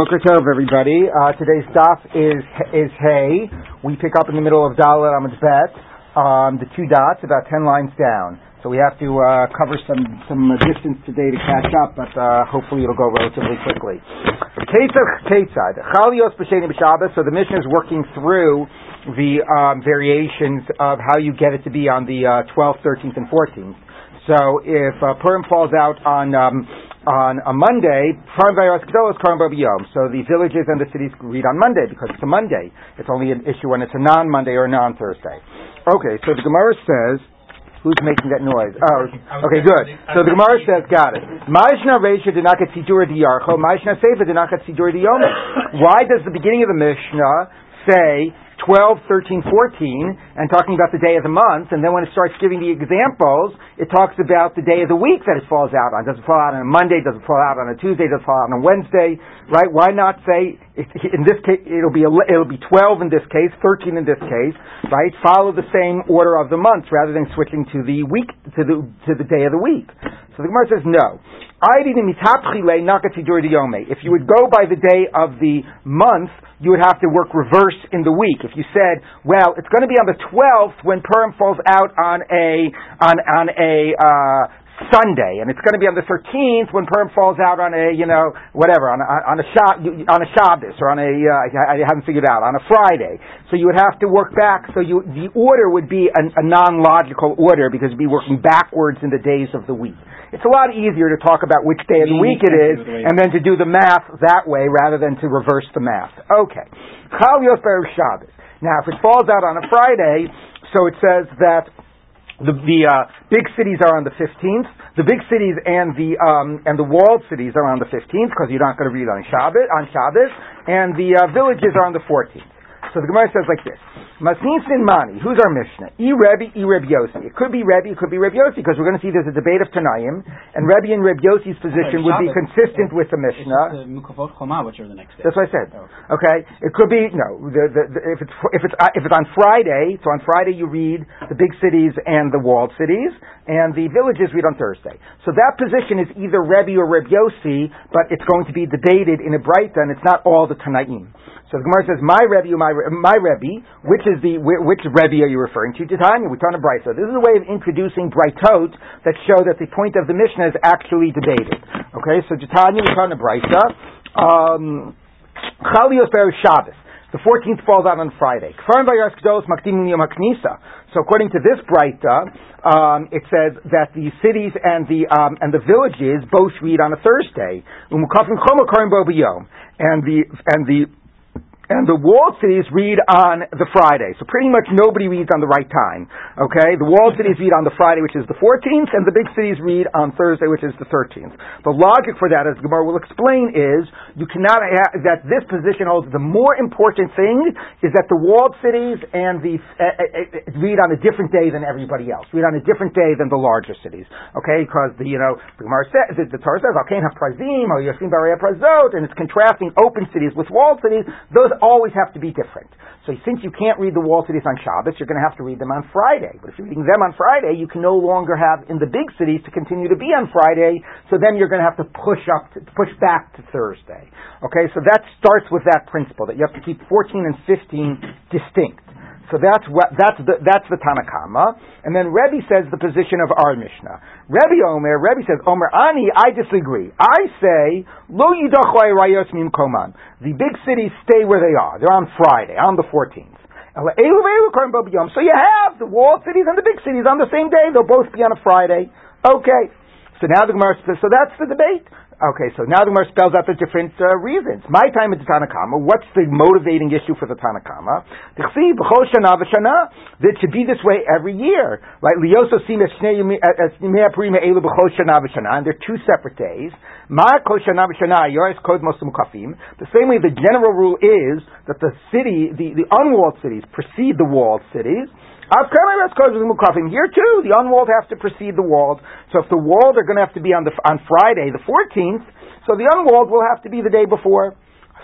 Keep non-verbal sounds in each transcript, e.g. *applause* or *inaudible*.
Boker Tov, everybody. Uh, today's daf is is Hay. We pick up in the middle of Dalet Amud Bet, um, the two dots, about ten lines down. So we have to uh, cover some some distance today to catch up, but uh, hopefully it'll go relatively quickly. So the mission is working through the um, variations of how you get it to be on the uh, 12th, 13th, and 14th. So if uh, Purim falls out on um, on a Monday, so the villages and the cities read on Monday because it's a Monday. It's only an issue when it's a non-Monday or a non-Thursday. Okay, so the Gemara says, who's making that noise? Oh, okay, good. So the Gemara says, got it. Why does the beginning of the Mishnah say 12, 13, 14, and talking about the day of the month, and then when it starts giving the examples, it talks about the day of the week that it falls out on. Does it fall out on a Monday? Does it fall out on a Tuesday? Does it fall out on a Wednesday? Right? Why not say in this case it'll be it'll be 12 in this case, 13 in this case, right? Follow the same order of the months rather than switching to the week to the to the day of the week. So the Gemara says no. If you would go by the day of the month, you would have to work reverse in the week. If you said, well, it's going to be on the 12th when Purim falls out on a, on, on a, uh, Sunday, and it's going to be on the 13th when Purim falls out on a, you know, whatever, on a, on a, on a Shabbos, or on a, uh, I haven't figured out, on a Friday. So you would have to work back, so you, the order would be a, a non-logical order because you'd be working backwards in the days of the week. It's a lot easier to talk about which day of the week it is, and then to do the math that way rather than to reverse the math. Okay. Shabbos. Now, if it falls out on a Friday, so it says that the, the uh, big cities are on the 15th. The big cities and the um, and the walled cities are on the 15th because you're not going to read on Shabbos. On Shabbos, and the uh, villages are on the 14th. So the Gemara says like this: Masnisin Mani, who's our Mishnah? E Rebbe, E Reb Yossi. It could be Rebbe, it could be Reb Yossi, because we're going to see there's a debate of Tanaim, and Rebbe and Reb Yossi's position would be consistent with the Mishnah. That's what I said. Oh. Okay, it could be no. The, the, the, if it's if it's uh, if it's on Friday, so on Friday you read the big cities and the walled cities, and the villages read on Thursday. So that position is either Rebbe or Reb Yossi, but it's going to be debated in a bright, and it's not all the Tanaim. So the Gemara says, "My Rebbe, my my Rebbe, which is the which Rebbe are you referring to?" Titania, we turn a Brisa. This is a way of introducing Brightot that show that the point of the Mishnah is actually debated. Okay, so Titania, we turn a Brisa. Um, Chalios Shabbos. The 14th falls out on Friday. So according to this Breita, um, it says that the cities and the um, and the villages both read on a Thursday. And the and the and the walled cities read on the Friday. So pretty much nobody reads on the right time. Okay? The walled cities read on the Friday, which is the 14th, and the big cities read on Thursday, which is the 13th. The logic for that, as Gemara will explain, is you cannot ha- that this position holds the more important thing is that the walled cities and the uh, uh, read on a different day than everybody else. Read on a different day than the larger cities. Okay? Because the you know the Gemara says the, the Torah says Al have Prazim or Yosim Prazot, and it's contrasting open cities with walled cities. Those always have to be different. So since you can't read the wall cities on Shabbos, you're going to have to read them on Friday. But if you're reading them on Friday, you can no longer have in the big cities to continue to be on Friday. So then you're going to have to push up, to, push back to Thursday. Okay, so that starts with that principle that you have to keep 14 and 15 distinct. So that's what that's the that's the Tanakama, and then Rebbe says the position of our Mishnah. Rebbe Omer, Rebbe says Omer Ani, I disagree. I say Lo Rayos Mim Koman. The big cities stay where they are. They're on Friday, on the 14th. So you have the walled cities and the big cities on the same day. They'll both be on a Friday. Okay. So now the Gemara says, so that's the debate. Okay, so now the Gemara spells out the different uh, reasons. My time is the Tanakama, what's the motivating issue for the Tanakama? That should be this way every year. Right? And they're two separate days. The same way the general rule is that the city, the, the unwalled cities precede the walled cities. Here too, the unwalled have to precede the walled. So if the walled are going to have to be on the on Friday, the 14th, so the unwalled will have to be the day before.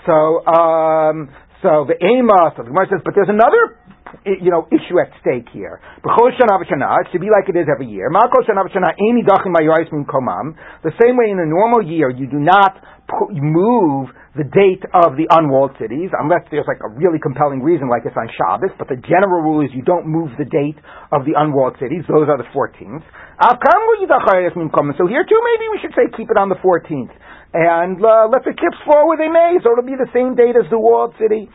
So, um, so the Amos, so the Gemara says, but there's another you know, issue at stake here. It should be like it is every year. The same way in a normal year, you do not move the date of the unwalled cities, unless there's like a really compelling reason, like it's on Shabbos. But the general rule is you don't move the date of the unwalled cities. Those are the 14th. So here too, maybe we should say keep it on the 14th and uh, let the chips fall where they may. So it'll be the same date as the walled city.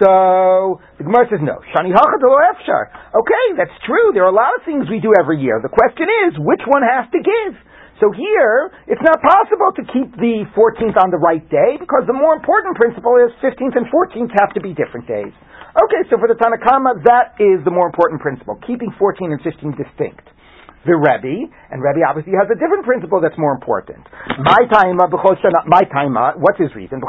So the Gemara says no. Shani Okay, that's true. There are a lot of things we do every year. The question is, which one has to give? So here, it's not possible to keep the 14th on the right day because the more important principle is 15th and 14th have to be different days. Okay, so for the Tanakhama, that is the more important principle, keeping 14 and 15 distinct the Rebbe, and Rebbe obviously has a different principle that's more important. My time, my time, what's his reason? The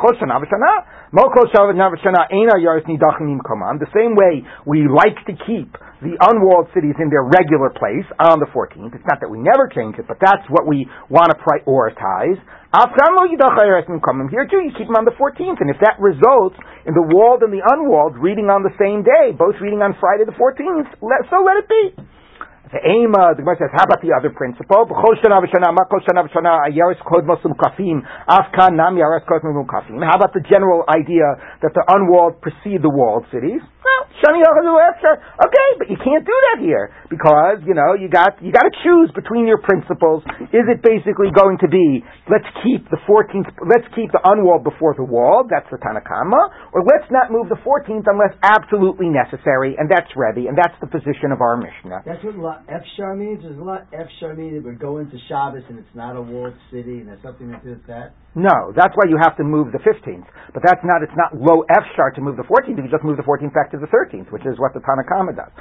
same way we like to keep the unwalled cities in their regular place on the 14th. It's not that we never change it, but that's what we want to prioritize. Here too, you keep them on the 14th, and if that results in the walled and the unwalled reading on the same day, both reading on Friday the 14th, so let it be. The aim, uh, the Gemara says, how about the other principle? How about the general idea that the unwalled precede the walled cities? Okay, but you can't do that here because you know you got you got to choose between your principles. Is it basically going to be let's keep the 14th, let's keep the unwalled before the walled? That's the Tanakama, or let's not move the 14th unless absolutely necessary, and that's Rebbe, and that's the position of our Mishnah. That's what Efshar means. There's a lot Efshar means that would go into Shabbos and it's not a walled city, and there's something that does that. No, that's why you have to move the 15th. But that's not, it's not low F sharp to move the 14th, you just move the 14th back to the 13th, which is what the Tanakama does.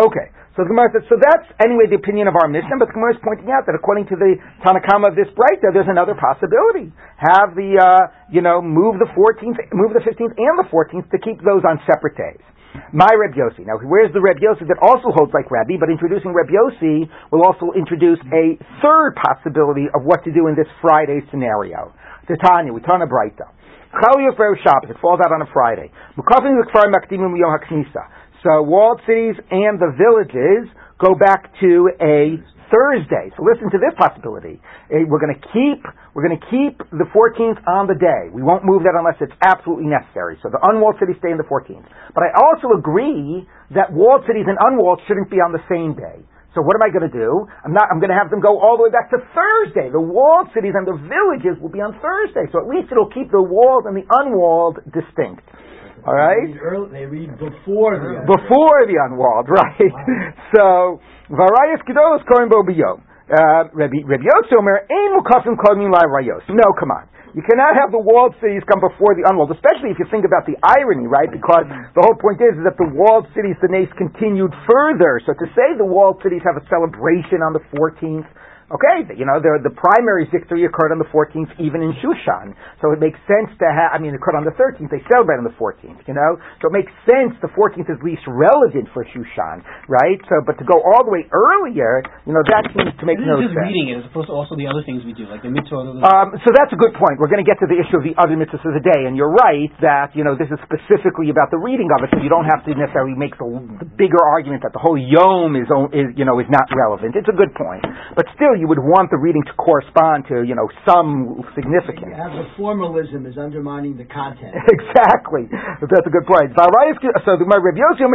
Okay, so the Gemara says, so that's anyway the opinion of our Mishnah, but the Gemara is pointing out that according to the Tanakama of this Breita, there's another possibility. Have the, uh, you know, move the 14th, move the 15th and the 14th to keep those on separate days. My Reb Yossi. Now, where's the Reb Yossi that also holds like Rabbi, but introducing Reb Yossi will also introduce a third possibility of what to do in this Friday scenario. Titania, we turn a brighter. Chaliyah for Shabbos, it falls out on a Friday. Mukafim Kfar Makdimim Yom HaKnisa. So walled cities and the villages go back to a Thursday. So listen to this possibility. Eh, we're going to keep we're going to keep the 14th on the day. We won't move that unless it's absolutely necessary. So the unwalled cities stay in the 14th. But I also agree that walled cities and unwalled shouldn't be on the same day. So what am I going to do? I'm not. I'm going to have them go all the way back to Thursday. The walled cities and the villages will be on Thursday. So at least it'll keep the walled and the unwalled distinct. All right. They read, early, they read before the before the unwalled, *laughs* right? Wow. so varayas kedolos kohen bo biyom. Uh, Rabbi Rabbi Yosomer ein mukafim kol min rayos. No, come on. You cannot have the walled cities come before the unwalled, especially if you think about the irony, right? Because the whole point is, is that the walled cities, the nace continued further. So to say the walled cities have a celebration on the 14th, Okay, you know, the, the primary victory occurred on the 14th, even in Shushan. So it makes sense to have, I mean, it occurred on the 13th, they celebrate on the 14th, you know? So it makes sense the 14th is least relevant for Shushan, right? So, but to go all the way earlier, you know, that seems to make this no is just sense. reading it as opposed to also the other things we do, like the mitzvah. Um, so that's a good point. We're going to get to the issue of the other mitzvahs of the day, and you're right that, you know, this is specifically about the reading of it, so you don't have to necessarily make the, the bigger argument that the whole yom is, is, you know, is not relevant. It's a good point. But still, you would want the reading to correspond to, you know, some significance. The formalism is undermining the content. *laughs* exactly. That's a good point. So the Rabbi Yossi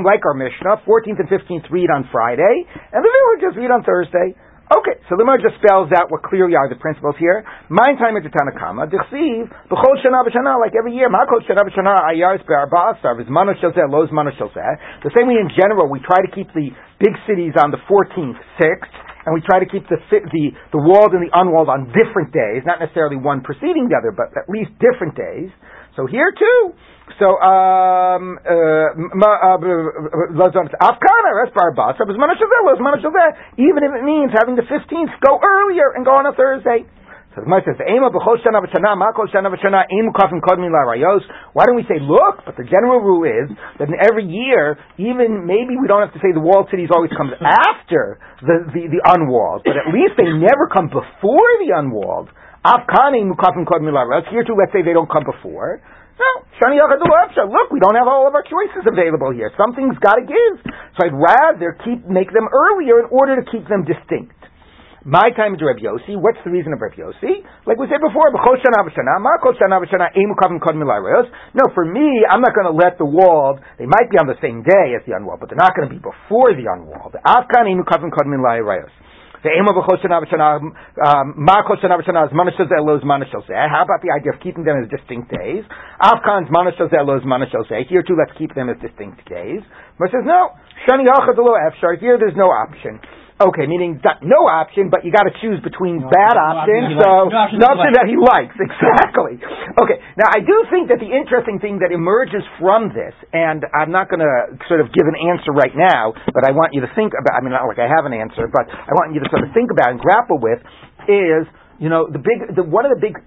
like our Mishnah, 14th and 15th read on Friday, and the villagers read on Thursday. Okay, so the just spells out what clearly are the principles here. Mine time is the Tanakama. Dichsiv, b'chol shana b'shana, like every year. Ma'kol shana b'shana ayars be'arba asar, v'zmano shel lo's mano shel The same way in general, we try to keep the big cities on the 14th, 6th, and we try to keep the, the, the walled and the unwalled on different days, not necessarily one preceding the other, but at least different days. So here too, so um uh, even if it means having the fifteenth go earlier and go on a Thursday. So the Gemara says, Why don't we say, look, but the general rule is that in every year, even maybe we don't have to say the walled cities always comes *laughs* after the, the, the unwalled, but at least they never come before the unwalled. Here too, let's say they don't come before. No, Shani Look, we don't have all of our choices available here. Something's got to give. So I'd rather keep make them earlier in order to keep them distinct. My time is Reb Yossi. What's the reason of Reb Yossi? Like we said before, no, for me, I'm not going to let the walled, they might be on the same day as the unwalled, but they're not going to be before the unwalled. The aim of a Choshana B'Shana, um, Ma Choshana B'Shana is Manashal Zelos Manashal How about the idea of keeping them as distinct days? Afkan's Manashal Zelos Manashal Here too, let's keep them as distinct days. But says, no, Shani Yachad Efshar. Here there's no option. Okay, meaning no option, but you got to choose between no, bad no options. so no option, no option that he likes *laughs* exactly. Okay, now I do think that the interesting thing that emerges from this, and I'm not going to sort of give an answer right now, but I want you to think about. I mean, not like I have an answer, but I want you to sort of think about and grapple with is you know the big the, one of the big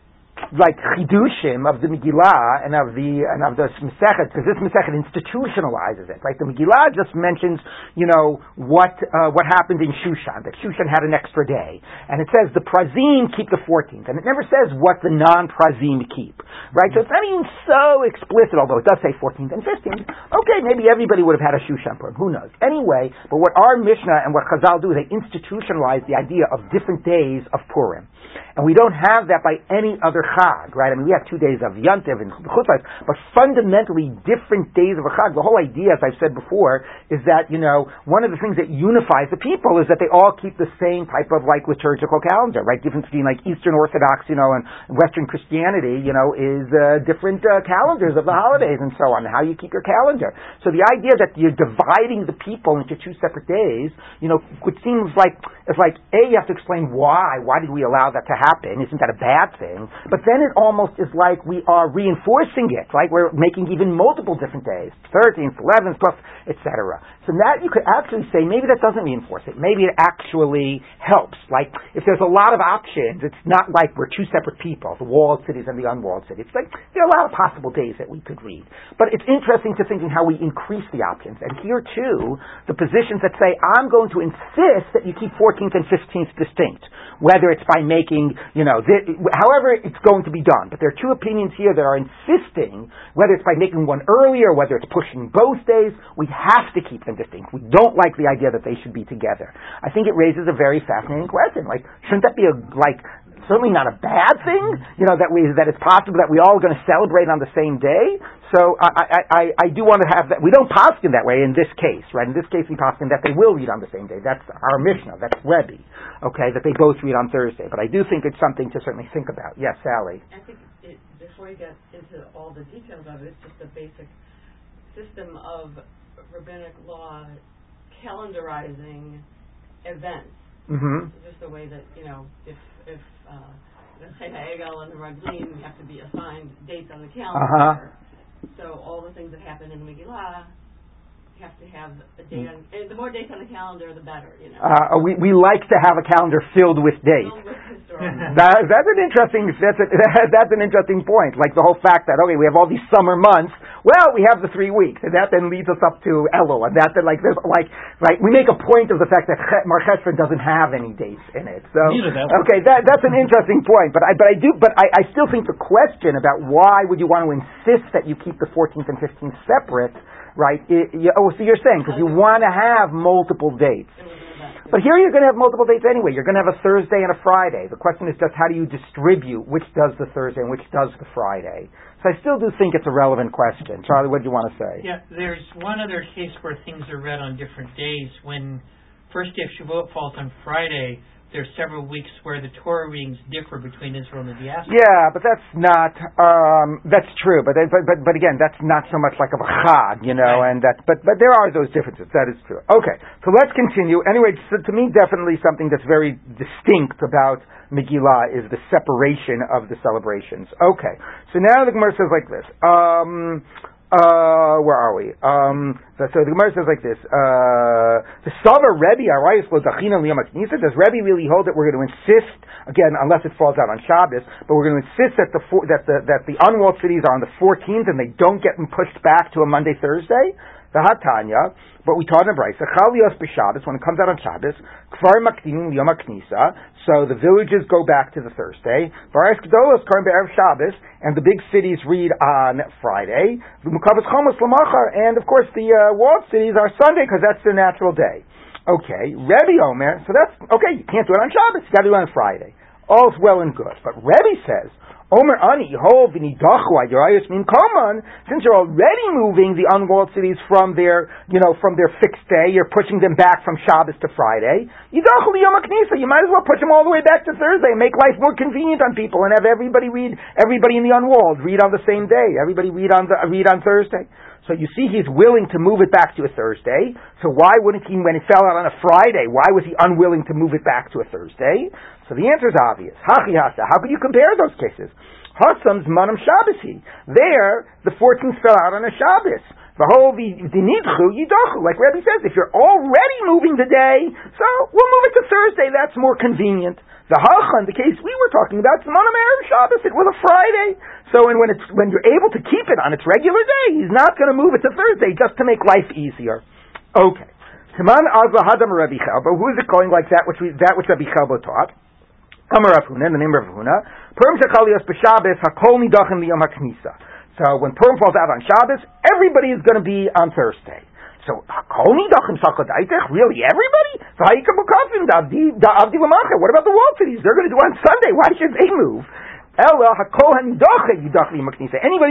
like chidushim of the Megillah and of the and of the Masechet, because this Masechet institutionalizes it. Right, the Megillah just mentions, you know, what uh, what happened in Shushan. That Shushan had an extra day, and it says the Prazim keep the 14th, and it never says what the non-Prazim keep. Right, so it's not even so explicit, although it does say 14th and 15th. Okay, maybe everybody would have had a Shushan Purim. Who knows? Anyway, but what our Mishnah and what Chazal do they institutionalize the idea of different days of Purim. And we don't have that by any other Chag, right? I mean, we have two days of Yantiv and Chutzpah, but fundamentally different days of a Chag. The whole idea, as I've said before, is that, you know, one of the things that unifies the people is that they all keep the same type of, like, liturgical calendar, right? Difference between, like, Eastern Orthodox, you know, and Western Christianity, you know, is uh, different uh, calendars of the holidays and so on, how you keep your calendar. So the idea that you're dividing the people into two separate days, you know, which seems like, it's like, A, you have to explain why. Why did we allow that to happen? Isn't that a bad thing? But then it almost is like we are reinforcing it, right? We're making even multiple different days, 13th, 11th, 12th, etc. So that you could actually say maybe that doesn't reinforce it. Maybe it actually helps. Like if there's a lot of options, it's not like we're two separate people, the walled cities and the unwalled cities. Like there are a lot of possible days that we could read. But it's interesting to thinking how we increase the options. And here too, the positions that say I'm going to insist that you keep 14th and 15th distinct, whether it's by making you know, th- however it's going to be done. But there are two opinions here that are insisting, whether it's by making one earlier, whether it's pushing both days, we have to keep them distinct. We don't like the idea that they should be together. I think it raises a very fascinating question. Like, shouldn't that be a, like, certainly not a bad thing, you know, that we, that it's possible that we all are going to celebrate on the same day. So I, I, I, I do want to have that. We don't poskin that way in this case, right? In this case, we poskin that they will read on the same day. That's our Mishnah. That's Rebbe, okay, that they both read on Thursday. But I do think it's something to certainly think about. Yes, Sally. I think it, before you get into all the details of it, it's just a basic system of rabbinic law calendarizing events. Mm-hmm. Just the way that you know, if if uh, the Egel and the Raglim have to be assigned dates on the calendar. Uh-huh. So all the things that happen in Megillah have to have a date on. And the more dates on the calendar, the better. You know. Uh, we we like to have a calendar filled with dates. *laughs* That, that's an interesting that's a, *laughs* that's an interesting point. Like the whole fact that okay, we have all these summer months. Well, we have the three weeks, and that then leads us up to Elul, and that then like there's like right. We make a point of the fact that Mar Cheshvan doesn't have any dates in it. So okay, that that's an interesting point. But I but I do but I, I still think the question about why would you want to insist that you keep the 14th and 15th separate right? It, you, oh, so you're saying because you want to have multiple dates. But here you're going to have multiple dates anyway. You're going to have a Thursday and a Friday. The question is just how do you distribute which does the Thursday and which does the Friday. So I still do think it's a relevant question. Charlie, what do you want to say? Yeah, there's one other case where things are read on different days. When first day of Shavuot falls on Friday, there's several weeks where the Torah readings differ between Israel and the diaspora. Yeah, but that's not um, that's true. But, but but but again, that's not so much like a chag, you know. Right. And that but but there are those differences. That is true. Okay, so let's continue. Anyway, so to me, definitely something that's very distinct about Megillah is the separation of the celebrations. Okay, so now the Gemara says like this. Um, uh, where are we? Um, so, so the Gemara says like this: uh, The Sava Rebbe Arayis Lo Dachina Liyamakinisa. Does Rebbe really hold that we're going to insist again, unless it falls out on Shabbos, but we're going to insist that the four, that the that the unwalled cities are on the 14th and they don't get pushed back to a Monday Thursday? The Hatanya, but we taught in Brisa, Chalios b'Shabbos, when it comes out on Shabbos, Kfar Makdimim Yom HaKnisa, so the villages go back to the Thursday, Varas Gedolos Karim Be'erev Shabbos, and the big cities read on Friday, Mukavas Chomos Lamachar, and of course the uh, walled cities are Sunday, because that's their natural day. Okay, Rebbe Omer, so that's, okay, you can't do it on Shabbos, you gotta do it on Friday. All's well and good. But Rebbe says, Omer ani hov koman. Since you're already moving the unwalled cities from their, you know, from their fixed day, you're pushing them back from Shabbos to Friday. You might as well push them all the way back to Thursday and make life more convenient on people and have everybody read, everybody in the unwalled read on the same day. Everybody read on the, read on Thursday. So you see, he's willing to move it back to a Thursday. So why wouldn't he, when it fell out on a Friday, why was he unwilling to move it back to a Thursday? So the answer is obvious. Hachi hasa. How could you compare those cases? Hasam's manam Shabbos. There, the 14th fell out on a Shabbos. The whole the nidchu yidachu, like Rabbi says, if you're already moving the day, so we'll move it to Thursday. That's more convenient. The hachan, the case we were talking about, it's manam erev Shabbos. It was a Friday. So, and when it's when you're able to keep it on its regular day, he's not going to move it to Thursday just to make life easier. Okay. Siman azla hadam Rabbi Chelba. Who is it going like that? Which we, that which Rabbi Chelba taught. Amar Rav Huna, the name of Rav Huna. Purim shechalios b'Shabbos hakol nidachim liyom haknisa. So when Purim falls out on Shabbos, everybody is going to be on Thursday. So hakol nidachim sakadaitech, really everybody? What about the wall cities? They're going to do on Sunday. Why should they move? Anybody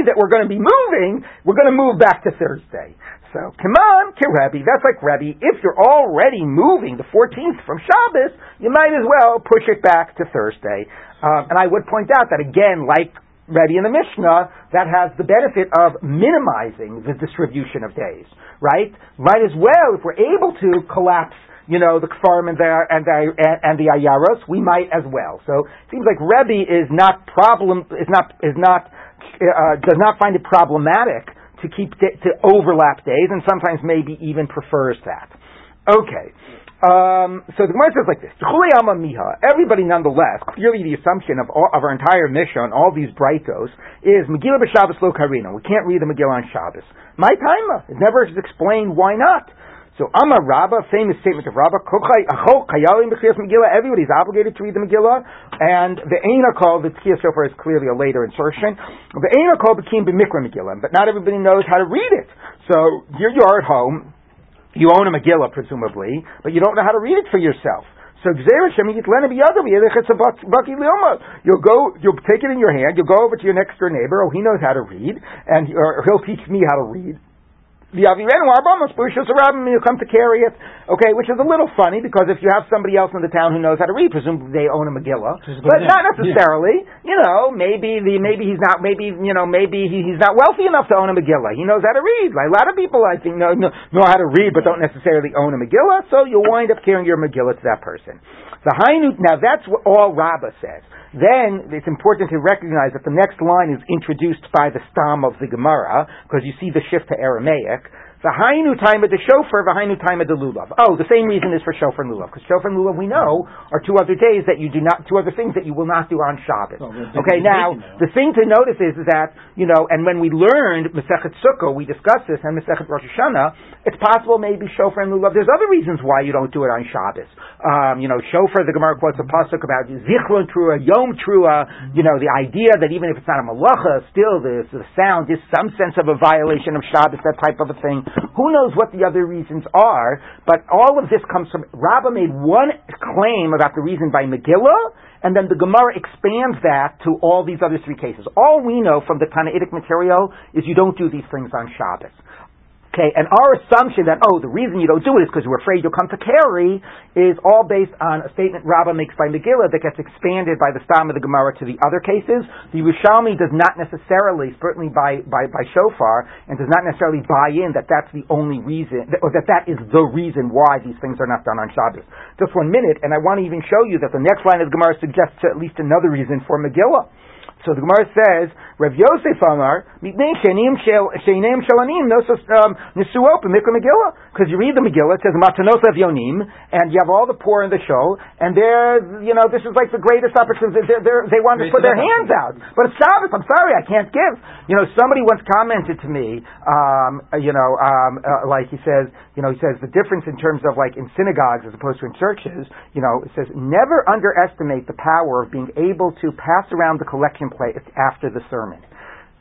that we're going to be moving, we're going to move back to Thursday. So, come on, Rebbe. That's like Rebbe. If you're already moving the 14th from Shabbos, you might as well push it back to Thursday. Um, and I would point out that again, like Rebbe in the Mishnah, that has the benefit of minimizing the distribution of days, right? Might as well, if we're able to collapse you know, the Kfarim and the, and the, and the Ayaros, we might as well. So it seems like Rebbe is not problem, is not, is not, uh, does not find it problematic to keep to overlap days, and sometimes maybe even prefers that. Okay. Um, so the Gemara says like this: Everybody, nonetheless, clearly the assumption of all, of our entire mission on all these brightos is Megillah b'Shabbos lo karina. We can't read the Megillah on Shabbos. My time, it never is explained why not. So Amar Rabbah, famous statement of Rabbah, everybody's obligated to read the Megillah, and the Eina call, the Tkiyah Shofar is clearly a later insertion. The Eina call became B'mikra Megillah, but not everybody knows how to read it. So here you are at home, you own a Megillah presumably, but you don't know how to read it for yourself. So You'll go, you'll take it in your hand, you'll go over to your next door neighbor, oh, he knows how to read, and or he'll teach me how to read the Avirenu Arbamos Bushas Rabbim, you come to carry it. Okay, which is a little funny because if you have somebody else in the town who knows how to read, presumably they own a Megillah, but not necessarily. Yeah. You know, maybe the maybe he's not maybe you know maybe he, he's not wealthy enough to own a Megillah. He knows how to read. Like a lot of people, I think, know, know know how to read but don't necessarily own a Megillah. So you'll wind up carrying your Megillah to that person. The Hainu now that's what all Rabbah says then it's important to recognize that the next line is introduced by the stam of the Gemara, because you see the shift to Aramaic. V'hainu time of the shofar, the v'hainu time of the lulav. Oh, the same reason is for shofar and lulav. Because shofar and lulav, we know, are two other days that you do not, two other things that you will not do on Shabbos. Oh, okay, now, the thing to notice is, is that, you know, and when we learned Masechet Sukkah, we discussed this, and Masechet Rosh Hashanah, it's possible maybe shofar and lulav, there's other reasons why you don't do it on Shabbos. Um, you know, shofar, the Gemara quotes a pasuk about zichlon trua, yom trua, you know, the idea that even if it's not a malacha, still the, the sound is some sense of a violation of Shabbos, that type of a thing. Who knows what the other reasons are? But all of this comes from Rabbah made one claim about the reason by Megillah, and then the Gemara expands that to all these other three cases. All we know from the Tanaitic material is you don't do these things on Shabbos. Okay, and our assumption that, oh, the reason you don't do it is because we're afraid you'll come to carry is all based on a statement Rabbah makes by Megillah that gets expanded by the Stam of the Gemara to the other cases. The Yerushalmi does not necessarily, certainly by, by, by Shofar, and does not necessarily buy in that that's the only reason, or that that is the reason why these things are not done on Shabbos. Just one minute, and I want to even show you that the next line of the Gemara suggests at least another reason for Megillah. So the Gemara says, Rav Yosef Amar, Mipnei shenim shel sheinem shelanim nosos um, nisuot Megillah. Because you read the Megillah, it says matanos evyonim, and you have all the poor in the show, and they're, you know, this is like the greatest opportunity. They're, they're, they want to put their hands out. But it's Shabbos. I'm sorry, I can't give. You know, somebody once commented to me, um, you know, um, uh, like he says, you know, he says the difference in terms of like in synagogues as opposed to in churches, you know, it says never underestimate the power of being able to pass around the collection plate after the sermon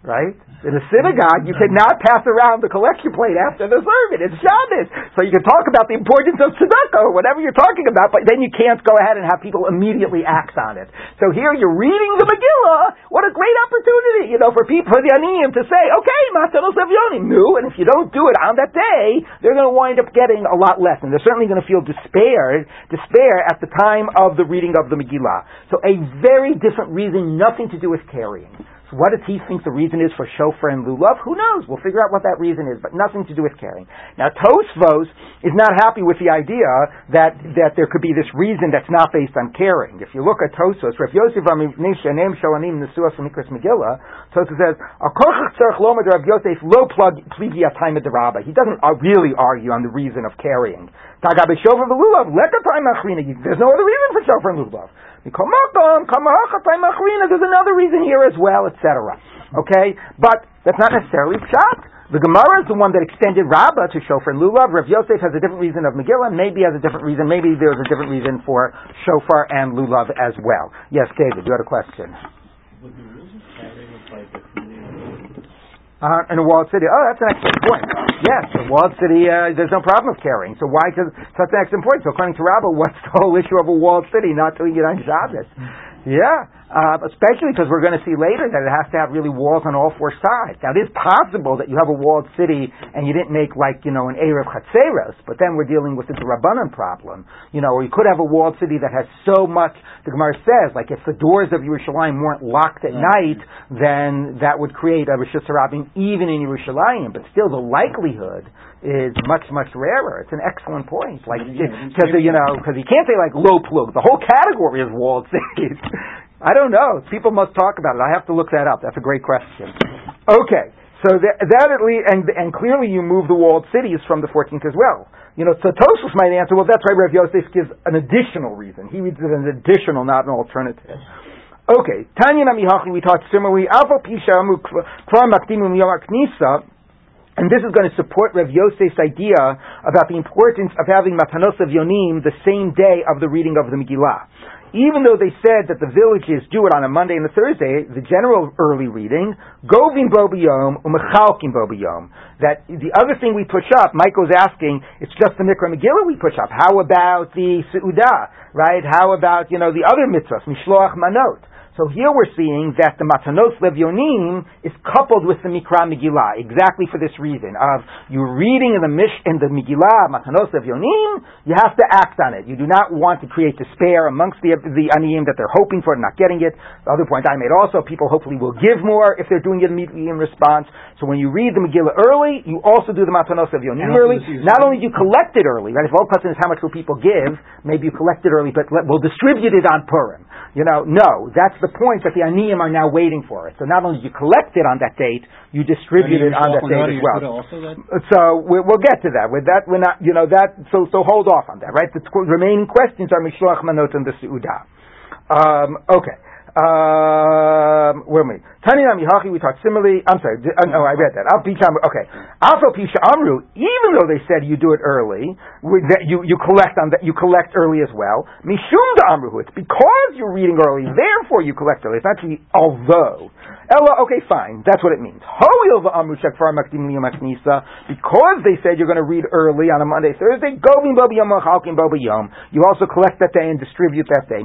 right? In a synagogue, you cannot pass around the collection plate after the sermon. It's Shabbos. So you can talk about the importance of tzedakah or whatever you're talking about, but then you can't go ahead and have people immediately act on it. So here you're reading the Megillah. What a great opportunity, you know, for people, for the aniyim to say, okay, matanos evyonim, new, and if you don't do it on that day, they're going to wind up getting a lot less, and they're certainly going to feel despair, despair at the time of the reading of the Megillah. So a very different reason, nothing to do with carrying. What does he think the reason is for shofar and lulav? Who knows? We'll figure out what that reason is, but nothing to do with caring. Now, Tosfos is not happy with the idea that, that there could be this reason that's not based on caring. If you look at Tosfos, Rav Yosef Shanim Shalanim Nesuas Mikras Megillah, Tosfos says, Rav Yosef lo pligi He doesn't uh, really argue on the reason of carrying. Tagabi shofer Lulov, let's there's no other reason for shofar and lulav. There's another reason here as well, etc. Okay, but that's not necessarily shot. The Gemara is the one that extended Rabbah to shofar and lulav. Rav Yosef has a different reason of Megillah, maybe has a different reason. Maybe there's a different reason for shofar and lulav as well. Yes, David, you had a question. Uh, in a walled city. Oh, that's an excellent point. Yes, a walled city, uh, there's no problem of carrying. So why does, such an excellent point. So according to Rabbah, what's the whole issue of a walled city not doing it on Shabbos? Yeah, uh, especially because we're going to see later that it has to have really walls on all four sides. Now, it is possible that you have a walled city and you didn't make like, you know, an Eruv Chatzeros, but then we're dealing with the Rabbanan problem. You know, or you could have a walled city that has so much, the Gemara says, like if the doors of Yerushalayim weren't locked at night, then that would create a Rishus Harabim even in Yerushalayim, but still the likelihood is much, much rarer. It's an excellent point. Like, because, you know, because you can't say like low plug. The whole category is walled *laughs* cities. I don't know. People must talk about it. I have to look that up. That's a great question. Okay. So that, that at least, and, and clearly you move the walled cities from the 14th as well. You know, so might answer, well, that's right, Rav Yosef gives an additional reason. He reads it as an additional, not an alternative. Okay, Tanya Namihachi, we talked similarly. Pisha Amu and this is going to support Rav Yosef's idea about the importance of having Matanos of Yonim the same day of the reading of the Megillah. Even though they said that the villages do it on a Monday and a Thursday, the general early reading, Govim Bo B'Yom, Umechalkim Bo B'Yom. That the other thing we push up, Michael's asking, it's just the Mikra Megillah we push up. How about the Seudah, right? How about, you know, the other mitzvahs, Mishloach Manot? So here we're seeing that the Matanos Levyonim is coupled with the Mikra Megillah, exactly for this reason of you reading in the Mish in the Megillah Matanos Levyonim, you have to act on it. You do not want to create despair amongst the the aniyim that they're hoping for and not getting it. The other point I made also, people hopefully will give more if they're doing it immediately in response. So when you read the Megillah early, you also do the Matanos Levyonim early. Not only do you collect it early, right? If all question is how much will people give, maybe you collect it early, but we'll distribute it on Purim. You know, no, that's the point that the aniyim are now waiting for it. So not only do you collect it on that date, you distribute it on that date as well. So we, will get to that. With that, we're not, you know, that. So so hold off on that, right? The remaining questions are mishloach manot and the seudah. Um, okay. Um, where am I? Tani Mihachi, we talked similarly. I'm sorry. Uh, no, I read that. Al Okay. Alpha Pisha Amru. Even though they said you do it early, that you you collect on that you collect early as well. Mishum Amru. It's because you're reading early, therefore you collect early. It's actually although. Ella. Okay, fine. That's what it means. Hoil Amru Shekfar Makdim Because they said you're going to read early on a Monday, Thursday. Govim Bobi Yom Chalkim Bobi Yom. You also collect that day and distribute that day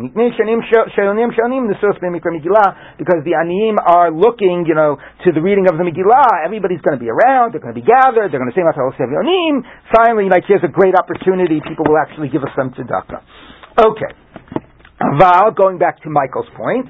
because the aniyim are looking, you know, to the reading of the Megillah. Everybody's going to be around. They're going to be gathered. They're going to say Matal Yonim. Finally, like here's a great opportunity. People will actually give us some tzedakah. Okay. Val, going back to Michael's point,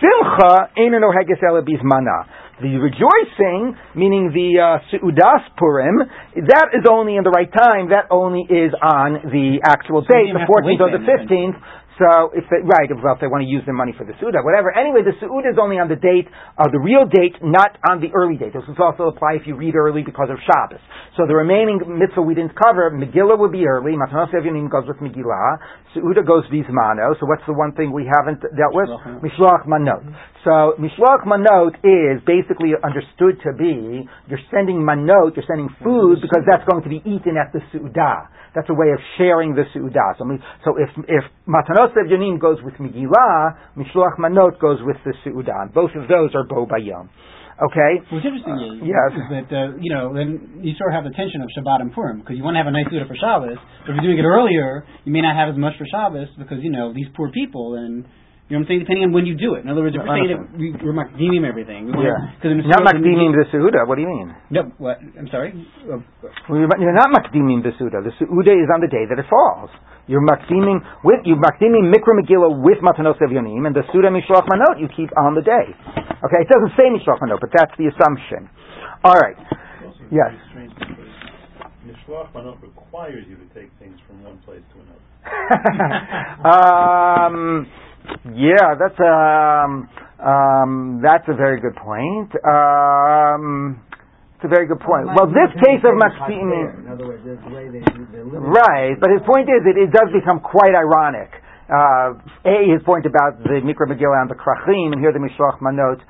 Simcha ain't no heges mana. The rejoicing, meaning the uh, Seudas Purim, that is only in the right time. That only is on the actual date, the 14th or the 15th. So if they, right, well, if they want to use their money for the Suda, whatever. Anyway, the Suda is only on the date, uh, the real date, not on the early date. This would also apply if you read early because of Shabbos. So the remaining mitzvah we didn't cover, Megillah would be early, Matanos Evyanim goes with Megillah, Suda goes Vizmano, so what's the one thing we haven't dealt with? Mishloach Manot. So Mishloach Manot is basically understood to be, you're sending Manot, you're sending food because that's going to be eaten at the Su'udah. That's a way of sharing the Su'udah. So, so if, if Matanos Evyanim goes with Megillah, Mishloach Manot goes with the Su'udah. Both of those are Bo Bayom. Okay. What's interesting is, yes. is that uh, you know then you sort of have the tension of Shabbat and Purim because you want to have a nice Suda for Shabbos, but if you're doing it earlier, you may not have as much for Shabbos because you know these poor people and you know what I'm saying? Depending on when you do it. In other words, if we're saying that we, we're makdimim everything. We Yeah. Because in the Not Suda, makdimim the Su'udah. What do you mean? No, what? I'm sorry. Uh, Well, You're you're not makdimim the Su'udah. The Su'udah is on the day that it falls. You're makdimim with you're makdimim mikra megillah with matanos evyonim, and the Suda mishloach manot you keep on the day. Okay, it doesn't say mishloach manot, but that's the assumption. All right. Also, Yes. strange because Mishloach Manot requires you to take things from one place to another. *laughs* um, yeah, that's um, um, that's a very good point. Um, it's a very good point. Well, this case of In other words, the way they. Right, but his point is that it does become quite ironic. Uh, a, his point about the Mikra Megillah and the Krachim, and here the Mishloach Manot.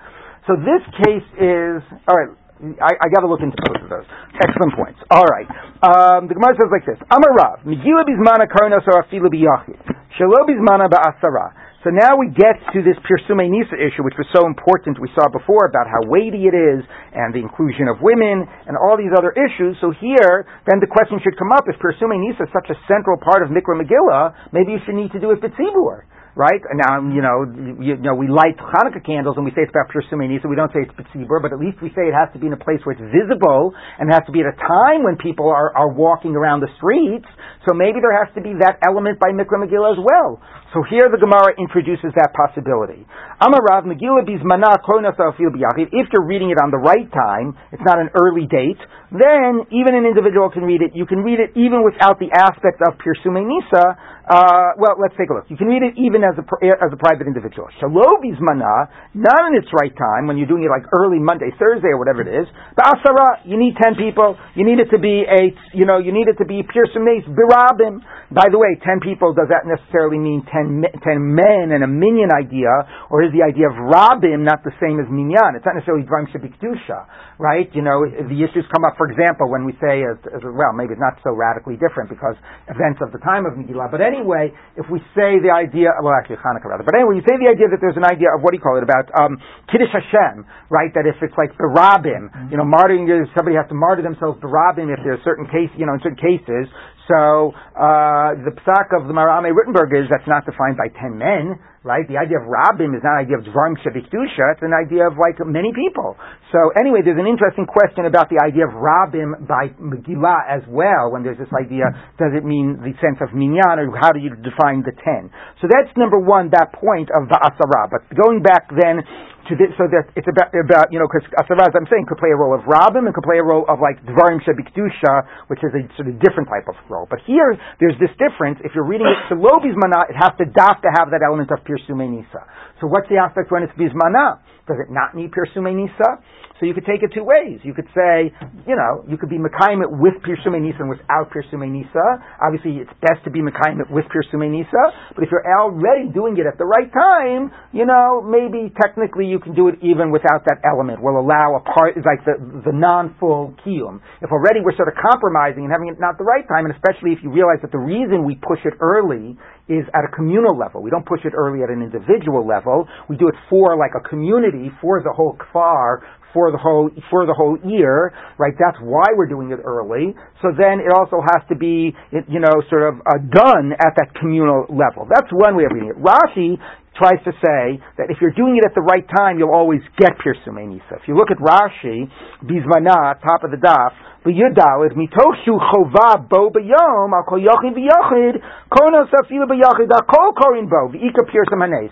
So this case is, alright, I, I gotta look into both of those. Excellent points. Alright. Um, the Gemara says like this, Amar Rav, Megillah Bizmana Karnos or Afilu Biyachid, Shelo Bizmana Ba'asara. So now we get to this Pirsume Nisa issue, which was so important we saw before about how weighty it is and the inclusion of women and all these other issues. So here, then the question should come up, if Pirsume Nisa is such a central part of Mikra Megillah, maybe you should need to do it B'tzibur. Right? Now, you know, you, you know, we light Hanukkah candles and we say it's about Pirsume Nisa. We don't say it's B'tzibur, but at least we say it has to be in a place where it's visible and it has to be at a time when people are, are walking around the streets. So maybe there has to be that element by Mikra Megillah as well. So here the Gemara introduces that possibility. Amarav Megillah biyachid. If you're reading it on the right time, it's not an early date, then even an individual can read it. You can read it even without the aspect of Pirsume Nisa. Uh, well, let's take a look. You can read it even as a, as a private individual. Shalom bizmana, not in its right time, when you're doing it like early Monday, Thursday, or whatever it is. But Ba'asara, you need ten people. You need it to be a, you know, you need it to be Pirsume birabim. By the way, ten people, does that necessarily mean ten, men and a minyan idea, or is the idea of rabim not the same as minyan? It's not necessarily dvarim shebikdusha, right? You know, the issues come up, for example, when we say, as, as well, maybe it's not so radically different because events of the time of Megillah, but anyway, if we say the idea, well, actually Hanukkah rather, but anyway, you say the idea that there's an idea of what do you call it about um, Kiddush Hashem, right? That if it's like berabim, you know, martyring, somebody has to martyr themselves the berabim if there's certain case, you know, in certain cases. So uh, the psak of the Maharam Rothenburg is that's not defined by ten men, right? The idea of rabim is not an idea of dvarim shebikdusha; it's an idea of like many people. So anyway, there's an interesting question about the idea of rabim by Megillah as well. When there's this idea, does it mean the sense of minyan, or how do you define the ten? So that's number one, that point of ba'asara. But going back then to this, so that it's about about you know because asara, as I'm saying, could play a role of rabim and could play a role of like dvarim shebikdusha, which is a sort of different type of role. But here, there's this difference. If you're reading it to lo bismana, it has to daf to have that element of pirsume nisa. So what's the aspect when it's bismana? Does it not need pirsume nisa? So you could take it two ways. You could say, you know, you could be Mekayim it with Pirsume Nisa and without Pirsume Nisa. Obviously, it's best to be Mekayim it with Pirsume Nisa, but if you're already doing it at the right time, you know, maybe technically you can do it even without that element. We'll allow a part, like the, the non-full Kiyum. If already we're sort of compromising and having it not the right time, and especially if you realize that the reason we push it early is at a communal level. We don't push it early at an individual level. We do it for like a community, for the whole kfar, for the whole for the whole year, right? That's why we're doing it early. So then it also has to be, you know, sort of uh, done at that communal level. That's one way of reading it. Rashi tries to say that if you're doing it at the right time, you'll always get Pirsume Nisa. If you look at Rashi, Bizmana, top of the daf, B'yudalid, mitoshu chova bo b'yom, al kol yachid v'yachid, konos afilu b'yachid, al kol korin bo, v'ika Pirsum hanes.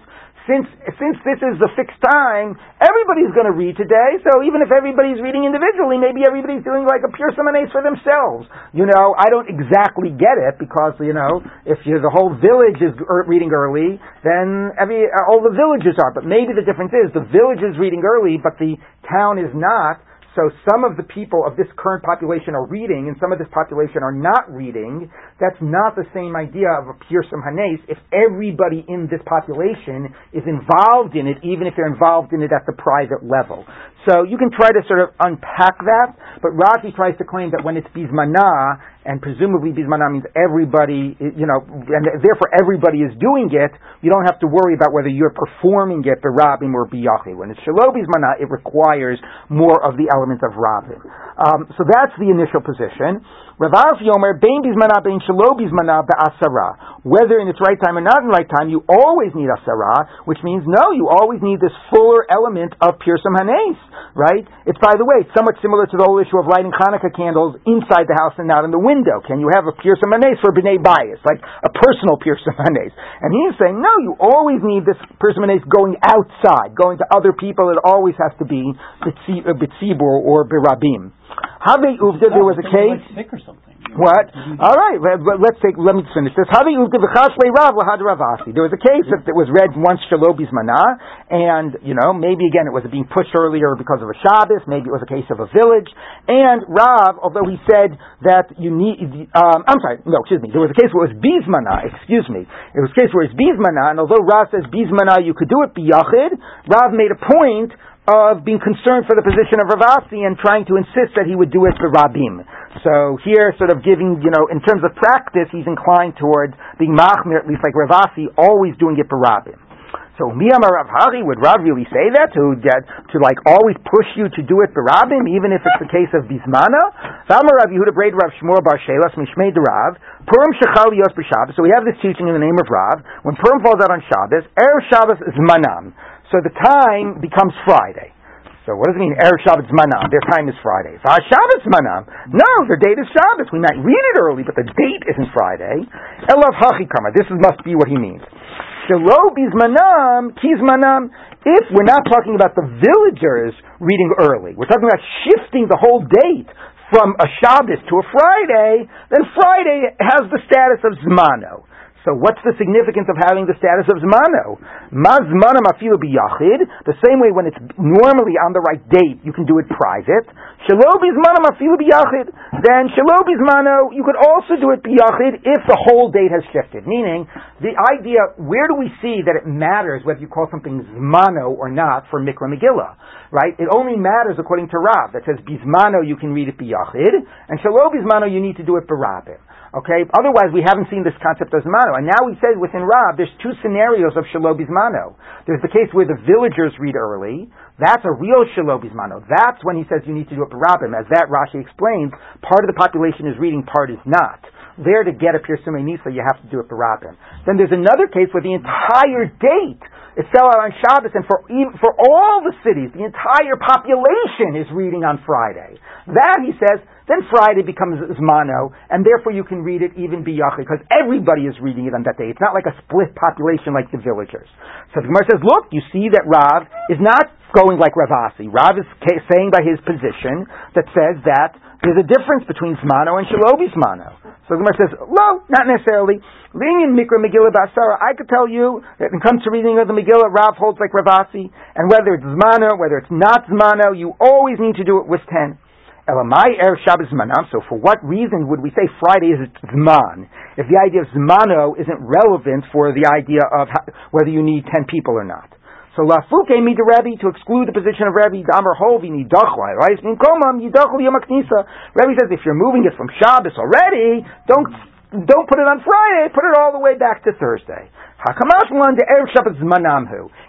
Since since this is the fixed time, everybody's going to read today. So even if everybody's reading individually, maybe everybody's doing like a pirsum hanes for themselves. You know, I don't exactly get it because you know if you, the whole village is reading early, then every uh, all the villages are. But maybe the difference is the village is reading early, but the town is not. So some of the people of this current population are reading, and some of this population are not reading. That's not the same idea of a pure hanes if everybody in this population is involved in it, even if they're involved in it at the private level. So you can try to sort of unpack that, but Rashi tries to claim that when it's bismana, and presumably bismana means everybody, you know, and therefore everybody is doing it, you don't have to worry about whether you're performing it berabim or biyachi. When it's shelo bismana, it requires more of the elements of rabim. Um, so that's the initial position. Rav Yomer, bein bismana, bein shelo bismana, be'asara. Whether in its right time or not in right time, you always need asara, which means no, you always need this fuller element of pure hanes, right? It's, by the way, somewhat similar to the whole issue of lighting Hanukkah candles inside the house and not in the window. Can you have a pure hanes for b'nei bias, like a personal *laughs* pure hanes? And he's saying, no, you always need this pure hanes going outside, going to other people. It always has to be bitzibur uh, or birabim. Have uvda, there was a case. Sick or something. What? All right, let, us take. Let me finish this. Have uvda v'chaslei rav lahad ravasi. There was a case that, that was read once shalobis mana, and you know maybe again it was being pushed earlier because of a Shabbos. Maybe it was a case of a village. And Rav, although he said that you need, um, I'm sorry, no, excuse me. There was a case where it was bismana. Excuse me. It was a case where it's bismana, and although Rav says bismana, you could do it biyachid. Rav made a point of being concerned for the position of Rav Asi and trying to insist that he would do it for Rabim. So here, sort of giving, you know, in terms of practice, he's inclined towards being Machmir, at least like Rav Asi, always doing it for Rabim. So Miyamar Rav would Rav really say that to get, to like always push you to do it for Rabim, even if it's the case of Bismana? Vamar Rav Yehuda Braid Rav Shmuel Bar Shelas Mishmei Rav Purim Shechal Yos B'Shabbos. So we have this teaching in the name of Rav. When Purim falls out on Shabbos, Erev Shabbos is Manam. So the time becomes Friday. So what does it mean? Erev Shabbat Manam. Their time is Friday. So Shabbat Manam. No, their date is Shabbat. We might read it early, but the date isn't Friday. Elav Hachikama. This must be what he means. Shelo Bizmanam, Kizmanam. If we're not talking about the villagers reading early, we're talking about shifting the whole date from a Shabbos to a Friday, then Friday has the status of Zmano. So what's the significance of having the status of zmano? Mazmana mafilu biyachid. The same way when it's normally on the right date, you can do it private. Shelo bizmano mafilu biyachid. Then shelo bizmano, you could also do it biyachid if the whole date has shifted. Meaning, the idea, where do we see that it matters whether you call something zmano or not for mikra megillah? Right? It only matters according to Rav that says bizmano you can read it biyachid, and shelo bizmano you need to do it barabim. Okay? Otherwise, we haven't seen this concept of Zmano. And now we say within Rab, there's two scenarios of Shalom Bizmano. There's the case where the villagers read early. That's a real Shalom Bizmano. That's when he says you need to do it Barabim. As that Rashi explains, part of the population is reading, part is not. There to get a Pirsumei Nisa, you have to do it Barabim. Then there's another case where the entire date is fell out on Shabbos, and for for all the cities, the entire population is reading on Friday. That he says then Friday becomes Zmano, and therefore you can read it even Biyachid, because everybody is reading it on that day. It's not like a split population like the villagers. So the Gemara says, look, you see that Rav is not going like Rav Asi. Rav is saying by his position that says that there's a difference between Zmano and Shalobi Zmano. So the Gemara says, no, not necessarily. Leaning Mikra Megillah Basara, I could tell you that when it comes to reading of the Megillah, Rav holds like Rav Asi, and whether it's Zmano, whether it's not Zmano, you always need to do it with 10. Elamai Erev Shabbos Zmanam. So for what reason would we say Friday is Zman? If the idea of Zmano isn't relevant for the idea of how, whether you need ten people or not. So Lafuke the Rebbe to exclude the position of Rebbe Damar Hovi nidachla right? Komam yidachla yamaknisa. Rebbe says if you're moving it from Shabbos already, don't don't put it on Friday. Put it all the way back to Thursday.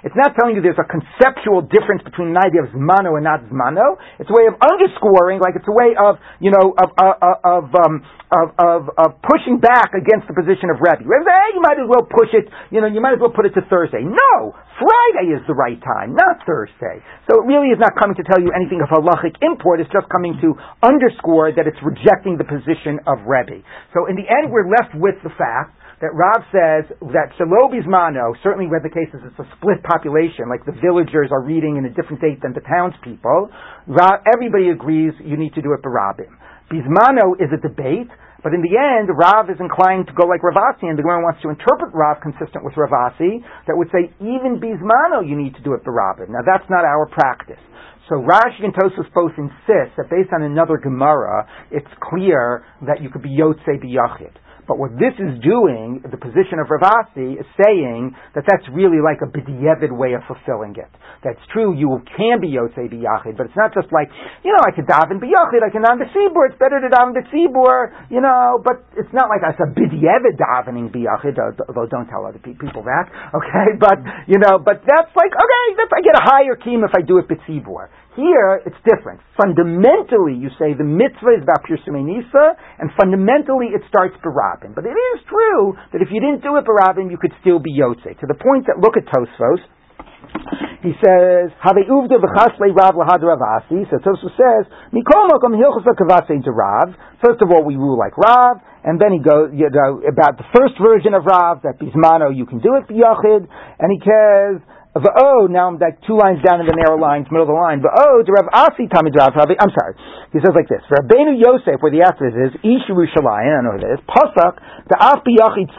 It's not telling you there's a conceptual difference between an idea of zmano and not zmano. It's a way of underscoring, like it's a way of, you know, of, uh, uh, of, um, of, of, of, pushing back against the position of Rebbe. Rebbe says, hey, you might as well push it, you know, you might as well put it to Thursday. No! Friday is the right time, not Thursday. So it really is not coming to tell you anything of halachic import, it's just coming to underscore that it's rejecting the position of Rebbe. So in the end, we're left with the fact that Rav says that Shelo Bismano, certainly where the case is it's a split population, like the villagers are reading in a different date than the townspeople, Rav, everybody agrees you need to do it Barabim. Bismano is a debate, but in the end, Rav is inclined to go like Rav Asi, and the Gemara wants to interpret Rav consistent with Rav Asi, that would say even Bismano you need to do it Barabim. Now that's not our practice. So Rashi and Tosfos both insist that based on another Gemara, it's clear that you could be Yotzei B'Yachid. But what this is doing, the position of Rav Asi is saying that that's really like a b'di'evid way of fulfilling it. That's true, you can be Yotzei b'yachid, but it's not just like, you know, I could daven b'yachid, I can daven b'tzibur, it's better to daven b'tzibur, you know, but it's not like it's a b'di'evid davening b'yachid, although don't tell other people that, *laughs* okay, but, you know, but that's like, okay, that's, I get a higher keem if I do it b'tzibur. Here, it's different. Fundamentally, you say the mitzvah is about Pirsumei Nisa, and fundamentally it starts Barabim. But it is true that if you didn't do it Barabim, you could still be Yotze. To the point that, look at Tosfos, he says, "Have uvda v'chaslei Rav lahad Rav Asi." So Tosfos says, "Mikol makom hilchos kavase to Rav." First of all, we rule like Rav, and then he goes you know, about the first version of Rav that Bismano you can do it b'yachid, and he says V'o, now I'm like two lines down in the narrow lines, middle of the line. V'o, to Rav Asi Tamid Rav, I'm sorry. He says like this, Rabbeinu Yosef, where the answer is, Ish Yerushalayim, I know who it is, Pasak, the Af B'yachid.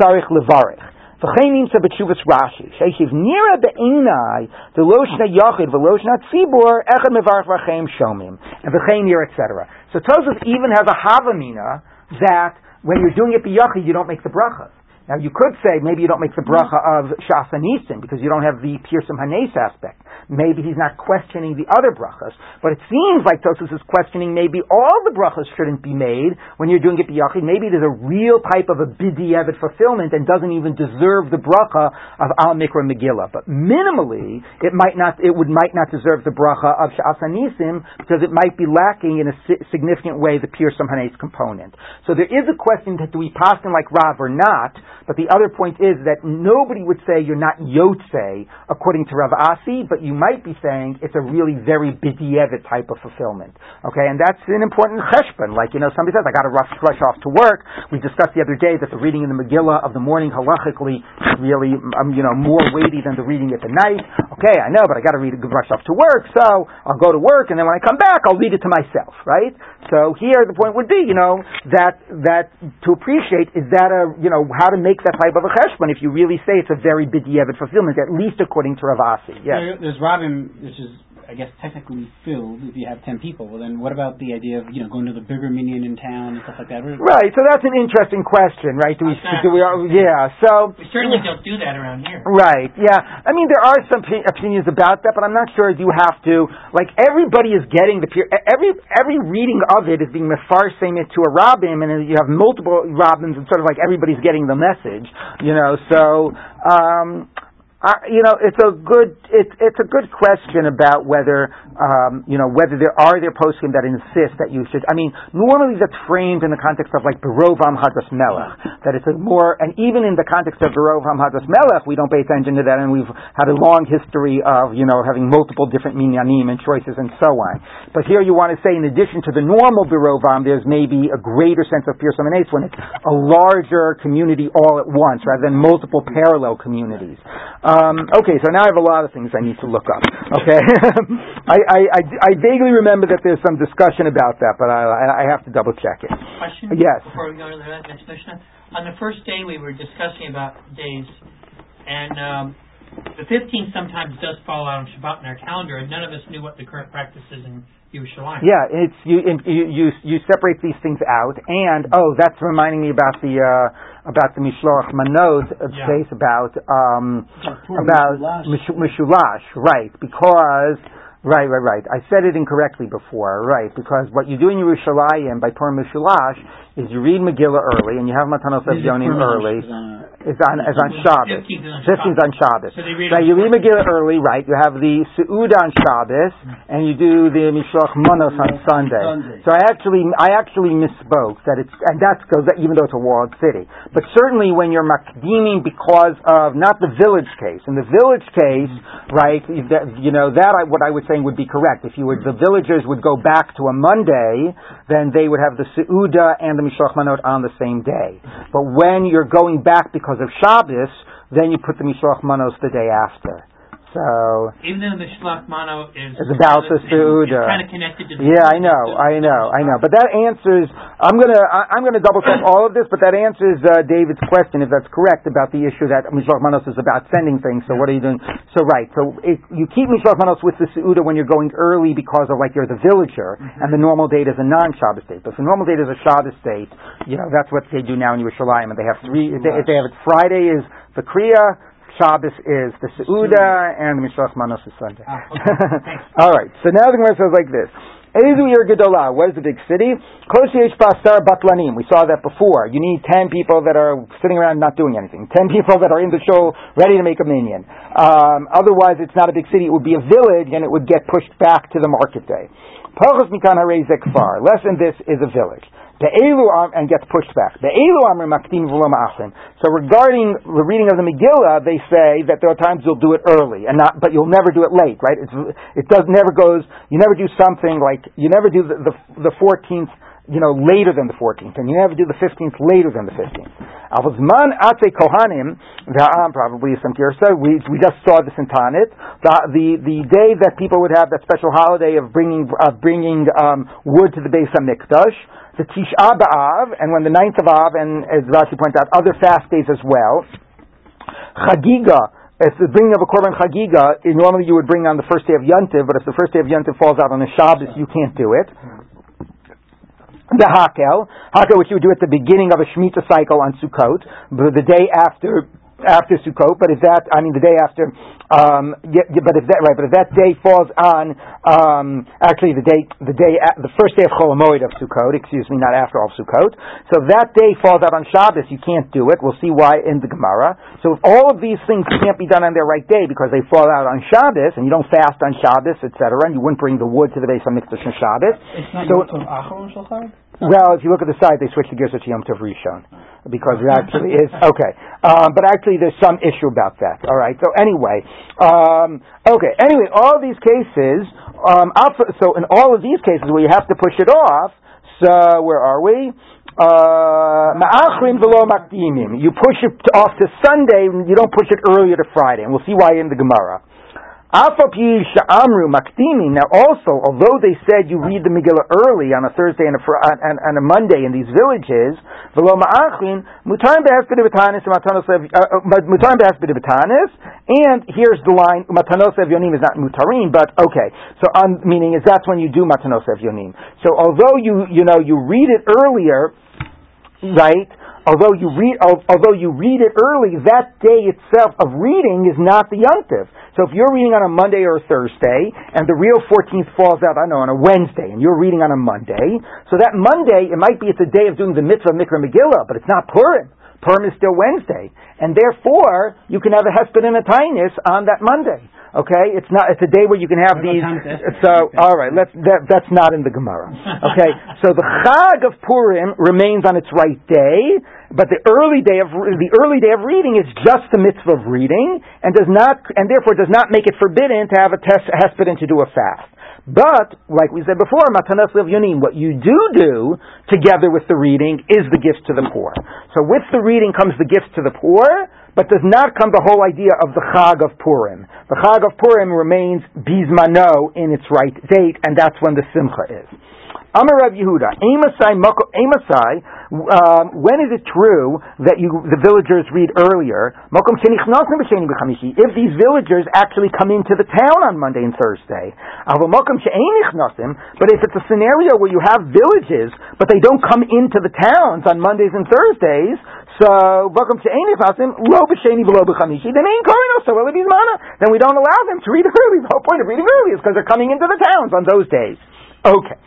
V'chein nimsa b'tshuvas Rashi. Sheishiv nira be'inai, the loshna yachid, v'loshna tzibur, echad mevarach v'cheim shomim. And v'chein nira, etc. So Tosaf even has a havamina that when you're doing it b'yachid, you don't make the brachas. Now you could say maybe you don't make the bracha of Shas Nisim because you don't have the Pirsum Hanes aspect. Maybe he's not questioning the other brachas, but it seems like Tosfos is questioning maybe all the brachas shouldn't be made when you're doing it biyachid. Maybe there's a real type of a bidiyevit fulfillment and doesn't even deserve the bracha of Al Mikra Megillah. But minimally, it might not, it would might not deserve the bracha of Shas Nisim because it might be lacking in a significant way the Pirsum Hanes component. So there is a question that do we pass him like Rav or not? But the other point is that nobody would say you're not Yotze according to Rav Asi, but you might be saying it's a really very bidiyevit type of fulfillment. Okay, and that's an important cheshbon. Like, you know, somebody says, I got to rush, rush off to work. We discussed the other day that the reading in the Megillah of the morning halachically really, um, you know, more weighty than the reading at the night. Okay, I know, but I got to read, a rush off to work, so I'll go to work, and then when I come back, I'll read it to myself, right? So here the point would be, you know, that, that to appreciate is that a, you know, how to make that type of a cheshbon if you really say it's a very bidiyevit fulfillment, at least according to Rav Asi. Yes. There's Rabin, which is I guess technically filled if you have ten people. Well, then what about the idea of you know going to the bigger minyan in town and stuff like that? Right. So that's an interesting question, right? Do we? Exactly. Do we? Yeah. So we certainly don't do that around here. Right. Yeah. I mean, there are some p- opinions about that, but I'm not sure you have to. Like everybody is getting the every every reading of it is being mefarsim it to a rabbin, and you have multiple rabbins, and sort of like everybody's getting the message. You know. So. Um, you know, it's a good it's it's a good question about whether um, you know whether there are there poskim that insist that you should. I mean, normally that's framed in the context of like Berovam Hadras Melech, that it's a more and even in the context of Berovam Hadras Melech, we don't pay attention to that, and we've had a long history of you know having multiple different minyanim and choices and so on. But here you want to say, in addition to the normal Berovam, there's maybe a greater sense of Pirsum when it's a larger community all at once rather than multiple parallel communities. Okay, so now I have a lot of things I need to look up. Okay, *laughs* I, I, I, I, vaguely remember that there's some discussion about that, but I, I have to double check it. Question? Yes. Before we go to the next mission, on the first day we were discussing about days, and um, the 15th sometimes does fall out on Shabbat in our calendar, and none of us knew what the current practice is in Yerushalayim. Yeah, it's you, you you you separate these things out, and oh, that's reminding me about the. Uh, about the Mishloach Manot uh, Yeah. space about um, about Mishulash. Mishulash, right? Because right, right, right. I said it incorrectly before, right? Because what you do in Yerushalayim by Purim Mishulash is you read Megillah early and you have Matanos Yonim early. It's on it's on Shabbos. 15th is on Shabbos. So Right, you read Megillah early, right? You have the Seudah on Shabbos, and you do the Mishloach Manos on Sunday. So I actually, I actually misspoke that it's, and that goes even though it's a walled city. But certainly when you're makdiming because of not the village case. In the village case, right? that- You know that I, what I was saying would be correct. If you would, the villagers would go back to a Monday, then they would have the Seudah and the Mishloach Manot on the same day. But when you're going back because of Shabbos, then you put the Mishloach Manos the day after. So Even though the Mano is It's about the Seuda. kind of connected to the yeah, I know, I know, I know. But that answers. I'm gonna I, I'm gonna double check all of this, but that answers uh, David's question if that's correct about the issue that Mishloach Manos is about sending things. So what are you doing? So right. So if you keep Mishloach Manos with the Seuda when you're going early because of like you're the villager, and the normal date is a non-Shabbos date. But if the normal date is a Shabbos date, you know that's what they do now in Yerushalayim, and they have three. They, they have it Friday is the Kriya. Shabbos is the Seuda, and the Manos is Sunday. Ah, okay. *laughs* All right. So now the Gemara says like this. Ezu Ir Gedolah. What is the big city? Kol sheyesh basar batlanim. We saw that before. You need ten people that are sitting around not doing anything. Ten *laughs* people that are in the show ready to make a minyan. Um, otherwise, it's not a big city. It would be a village, and it would get pushed back to the market day. Pachos mikan harei zekfar. Less than this is a village. And gets pushed back. So regarding the reading of the Megillah, they say that there are times you'll do it early and not, but you'll never do it late, right? It's, it does never goes. You never do something like you never do the the, 14th. You know, later than the 14th, and you never do the 15th later than the 15th. Avazman Ate Kohanim, V'ha'am probably some Kirsa. We we just saw this in Taanit. The, the the day that people would have that special holiday of bringing of bringing um, wood to the base of Mikdash the Tisha B'Av, and when the ninth of Av, and as Rashi points out, other fast days as well. Chagiga, it's the bringing of a korban chagiga. Normally, you would bring on the first day of Yontiv, but if the first day of Yontiv falls out on a Shabbos, you can't do it. The Hakel, Hakel, which you would do at the beginning of a Shemitah cycle on Sukkot, but the day after after Sukkot. But if that, I mean, the day after, um, yeah, yeah, but if that right, but if that day falls on, um, actually the day, the day, the first day of Chol Hamoed of Sukkot, excuse me, not after all of Sukkot. So if that day falls out on Shabbos, you can't do it. We'll see why in the Gemara. So if all of these things can't be done on their right day because they fall out on Shabbos, and you don't fast on Shabbos, etc., and you wouldn't bring the wood to the base on on Shabbos. It's not So- Yom Tov Shulchan? Well, if you look at the side, they switch the gears to Yom Tov Rishon because it actually is okay. Um, but actually, there's some issue about that. All right. So anyway, um, okay. Anyway, all these cases. Um, so in all of these cases where you have to push it off. So where are we? Uh, velo makdimim. You push it off to Sunday. You don't push it earlier to Friday, and we'll see why in the Gemara. Now also, although they said you read the Megillah early on a Thursday and a, fr- and, and a Monday in these villages, uh, uh, and here's the line, matanos yonim is not mutarim, but okay. So, um, meaning is that's when you do matanos yonim. So although you, you know, you read it earlier, right? Although you read, although you read it early, that day itself of reading is not the yontiv. So if you're reading on a Monday or a Thursday, and the real 14th falls out, I don't know, on a Wednesday, and you're reading on a Monday, so that Monday, it might be it's a day of doing the mitzvah Mikra Megillah, but it's not Purim. Purim is still Wednesday. And therefore, you can have a hesped and a tinus on that Monday. Okay? It's not, it's a day where you can have these, so, alright, let's, that, that's not in the Gemara. Okay? so the Chag of Purim remains on its right day, but the early day of, the early day of reading is just the mitzvah of reading, and does not, and therefore does not make it forbidden to have a test, hesped and to do a fast. But, like we said before, matanas lev yonim, what you do do together with the reading is the gift to the poor. So with the reading comes the gift to the poor, but does not come the whole idea of the Chag of Purim. The Chag of Purim remains bismano in its right date, and that's when the Simcha is. Amar Rav Yehuda, Amasai, um, when is it true that you, the villagers read earlier? If these villagers actually come into the town on Monday and Thursday. But if it's a scenario where you have villages, but they don't come into the towns on Mondays and Thursdays, so welcome mokom she'enichnasim lo b'sheni v'lo b'chamishi. Then ain't going so well Then we don't allow them to read early. The whole point of reading early is because they're coming into the towns on those days. Okay.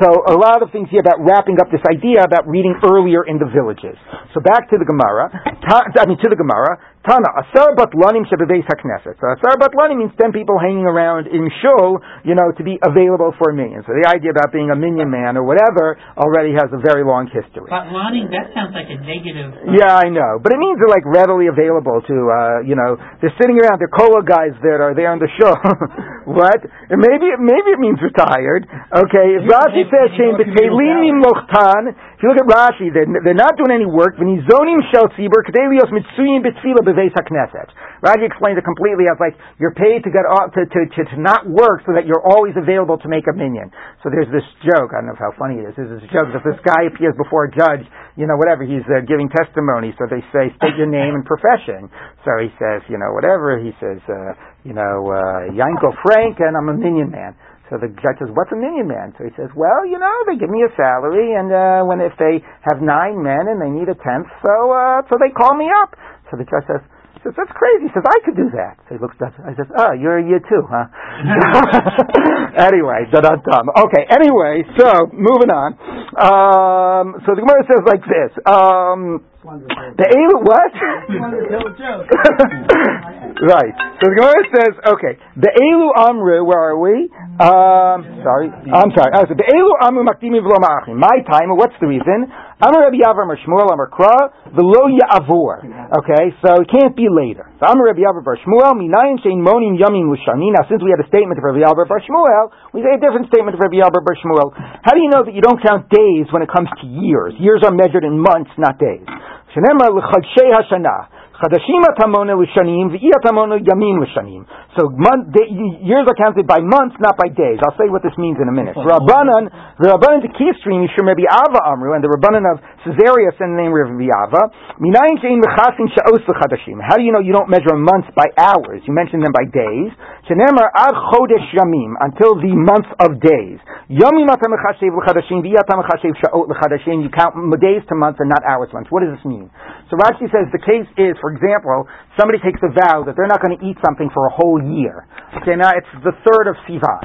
So a lot of things here about wrapping up this idea about reading earlier in the villages. So back to the Gemara. I mean to the Gemara. Tana, Asar Batlanim Shebebeis HaKnesset. So Asar Batlanim means 10 people hanging around in shul, you know, to be available for a minyan. So the idea about being a minyan man or whatever already has a very long history. Batlanim, that sounds like a negative. Yeah, I know. But it means they're like readily available to, uh, you know, they're sitting around, they're cola guys that are there on the show. *laughs* what? And maybe, it, maybe it means retired. Okay, if Rashi says, Shem B'Teilim Lochtan, if you look at Rashi, they're, they're not doing any work. V'nizonim shel tzibur, Kedelios Mitzuyim B'Tfila B'Veis HaKnesset. Rashi explains it completely as like, you're paid to get off, to, to, to, to not work so that you're always available to make a minyan. So there's this joke, I don't know how funny it is, there's this joke, that this guy appears before a judge, you know, whatever, he's uh, giving testimony, so they say, state your name and profession. So he says, you know, whatever, he says, uh, you know, uh, Yanko Frank, and I'm a minyan man. So the judge says, "What's a minyan man?" So he says, "Well, you know, they give me a salary, and uh, when if they have nine men and they need a tenth, so uh, so they call me up." So the judge says, says, "That's crazy." He says, "I could do that." So he looks at. I says, "Oh, you're a year too, huh?" *laughs* anyway, da da dum. Okay. Anyway, so moving on. Um, so the Gemara says like this. Um, the Elu what? *laughs* *laughs* right. So the Gemara says, okay, the Elu Amru, where are we? Um, sorry, I'm sorry. Oh, so the Elu Amru Makdimi V'lo My time. What's the reason? Amar Rabbi Yavam or Shmuel Amar Kra v'lo Ya'avor. Okay, so it can't be later. So Amar Rabbi Yavam or Shmuel minayin shein monim yamin l'shani. Now, since we had a statement of Rabbi Yavam or Shmuel, we say a different statement of Rabbi Yavam or Shmuel. How do you know that you don't count days when it comes to years? Years are measured in months, not days. Shenemar l'chadshei hashana. Chadashim atamona l'shanim, v'i atamona yamim l'shanim. So month, day, years are counted by months, not by days. I'll say what this means in a minute. *laughs* Rabbanan, the Rabbanan to Kivstream, Yishur Ava Amru, and the Rabbanan of Caesarea send the name of Ava. Minayin she'in v'chasin sha'os l'chadashim. How do you know you don't measure months by hours? You mention them by days. Shenemar ad chodesh yamim, until the month of days. Yamim atam l'chashev l'chadashim, v'i atam l'chashev sha'ot l'chadashim. You count days to months and not hours to months. What does this mean? So Rashi says the case is, for example, somebody takes a vow that they're not going to eat something for a whole year. Okay, now it's the third of Sivan.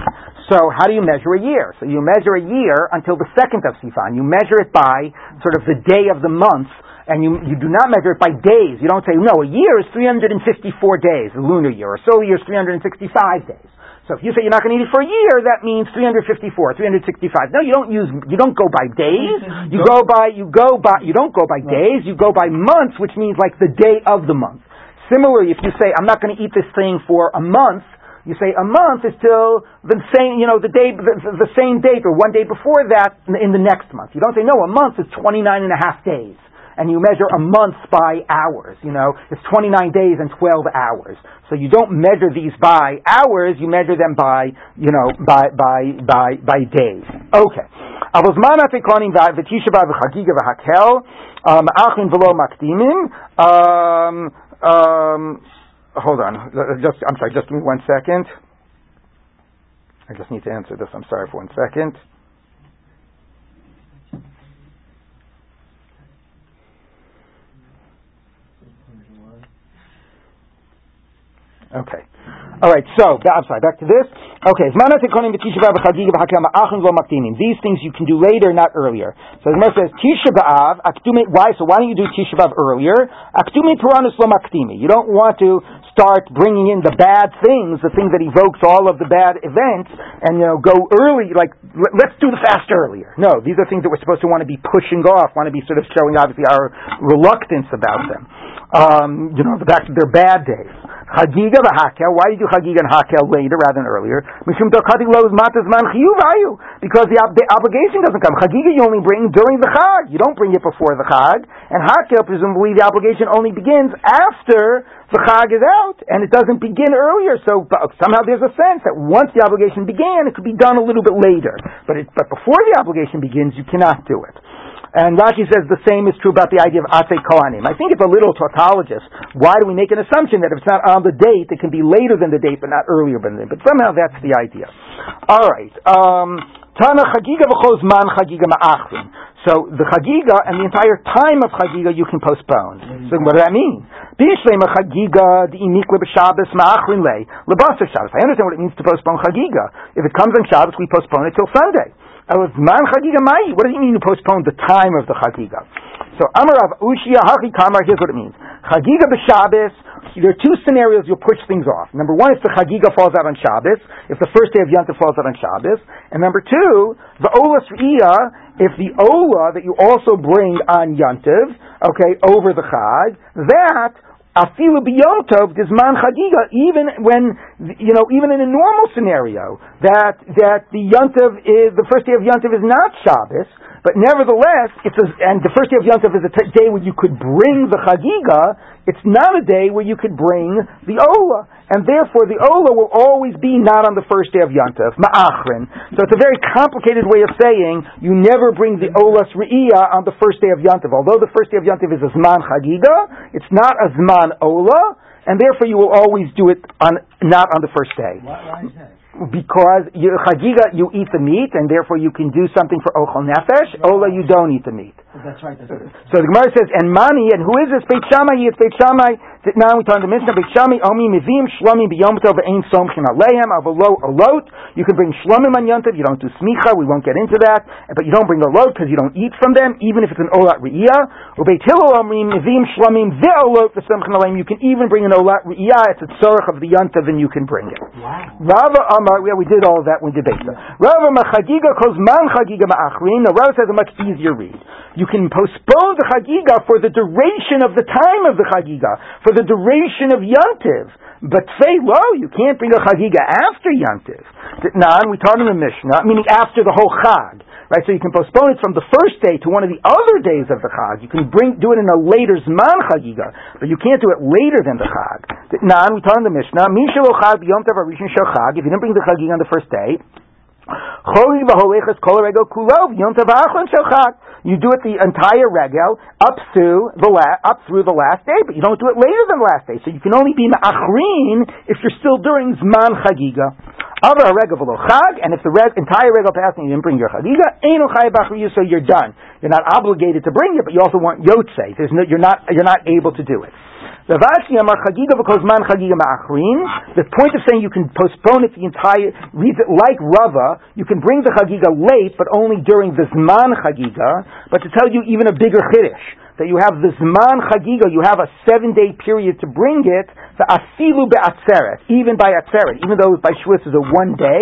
So how do you measure a year? So you measure a year until the second of Sivan. You measure it by sort of the day of the month, and you, you do not measure it by days. You don't say, no, a year is 354 days, a lunar year, or a solar year is 365 days. So if you say you're not going to eat it for a year, that means 354, 365. No, you don't use, you don't go by days. *laughs* You go by, you go by, you don't go by days. You go by months, which means like the day of the month. Similarly, if you say I'm not going to eat this thing for a month, you say a month is till the same, you know, the day, the, the same date or one day before that in the next month. You don't say no, a month is 29 and a half days and you measure a month by hours. You know, it's 29 days and 12 hours. So you don't measure these by hours, you measure them by, you know, by, by, by, by days. Okay. Makdimim, um, um, hold on. Just, I'm sorry, just give me one second. I just need to answer this. I'm sorry for one second. Okay. All right, so, I'm sorry, back to this. Okay, these things you can do later, not earlier. So the Gemara says, Tisha B'Av, why? So why don't you do Tisha B'Av earlier? You don't want to start bringing in the bad things, the things that evokes all of the bad events, and, you know, go early, like, let's do the fast earlier. No, these are things that we're supposed to want to be pushing off, want to be sort of showing, obviously, our reluctance about them. Um, you know, the fact that they're bad days. Chagiga v'hakel. Why do you do Chagiga and Hakel later rather than earlier? Mishum dokati chiyuvayu. Because the, the obligation doesn't come. Chagiga you only bring during the Chag. You don't bring it before the Chag. And Hakel, presumably, the obligation only begins after the Chag is out, and it doesn't begin earlier. So somehow there's a sense that once the obligation began, it could be done a little bit later. But it, but before the obligation begins, you cannot do it. And Rashi says the same is true about the idea of Ase Kohanim. I think it's a little tautologist. Why do we make an assumption that if it's not on the date, it can be later than the date, but not earlier than the date? But somehow that's the idea. All right. Um, Tana Chagiga v'choz man Chagiga ma'achrin. So the Chagiga and the entire time of Chagiga you can postpone. So what does that mean? Bishlema Chagiga di'imikle b'Shabbos ma'achrin lei lebasar Shabbos. I understand what it means to postpone Chagiga. If it comes on Shabbos, we postpone it till Sunday. Man Chagiga Mai. What does it mean to postpone the time of the Chagiga? So Amarav Ushia Haki Kamar. Here's what it means: Chagiga b'Shabbos there are two scenarios you'll push things off. Number one, if the Chagiga falls out on Shabbos, if the first day of Yontif falls out on Shabbos, and number two, the Olas Re'iyah, if the Ola that you also bring on Yontif, okay, over the Chag, that afilu biyotov gizman chagiga, even when you know, even in a normal scenario, that that the yontiv is the first day of yontiv is not Shabbos, but nevertheless, it's a, and the first day of yontiv is a t- day when you could bring the chagiga. It's not a day where you could bring the ola, and therefore the ola will always be not on the first day of yontiv ma'achrin. So it's a very complicated way of saying you never bring the olas re'iyah on the first day of yontiv. Although the first day of yontiv is a zman chagiga, it's not a zman ola, and therefore you will always do it on not on the first day. Why, why is that? Because you, chagiga, you eat the meat, and therefore you can do something for ochel nefesh. Ola, you don't eat the meat. That's right. That's right. So the Gemara says, and mani, and who is this? Beit Shammai, it's Beit Shammai. Now we turn to Mishnah. Beit Shammai, omi mivim shlomim biyom tov ve'ein somchin aleihem avolo olot. You can bring shlomim on yontiv. You don't do smicha. We won't get into that. But you don't bring a load because you don't eat from them, even if it's an olat re'iyah. Or Beit Hillel omi mivim shlomim ve'olot v'somchin aleim. You can even bring an olat re'iyah. It's a tzorach of the yontiv, and you can bring it. Wow. Rava Amar, yeah, we did all of that when we debated. Rava Machagiga calls man Chagiga Ma'achrin. Now Rava says a much easier read. You can postpone the Chagiga for the duration of the time of the Chagiga, for the duration of Yantiv. But say well, you can't bring a Chagiga after Yantiv. Nan, we taught in the Mishnah, meaning after the whole Chag. Right, so you can postpone it from the first day to one of the other days of the Chag. You can bring, do it in a later Zman Chagiga, but you can't do it later than the Chag. Nan, we taught in the Mishnah, Shel if you didn't bring the Chagiga on the first day, You do it the entire regel up through the la- up through the last day, but you don't do it later than the last day. So you can only be ma'achrin if you're still during zman chagiga. Other regel chag, and if the reg- entire regel passed and you didn't bring your chagiga, eno so you're done. You're not obligated to bring it, but you also want. There's no, you're not you're not able to do it. The point of saying you can postpone it the entire, reads it like Rava, you can bring the Chagiga late, but only during the Zman Chagiga, but to tell you even a bigger Chiddush, that you have the Zman Chagiga, you have a seven day period to bring it, the Asilu Be'atzeret, even by Atzeret, even though by Shavuos is a one day,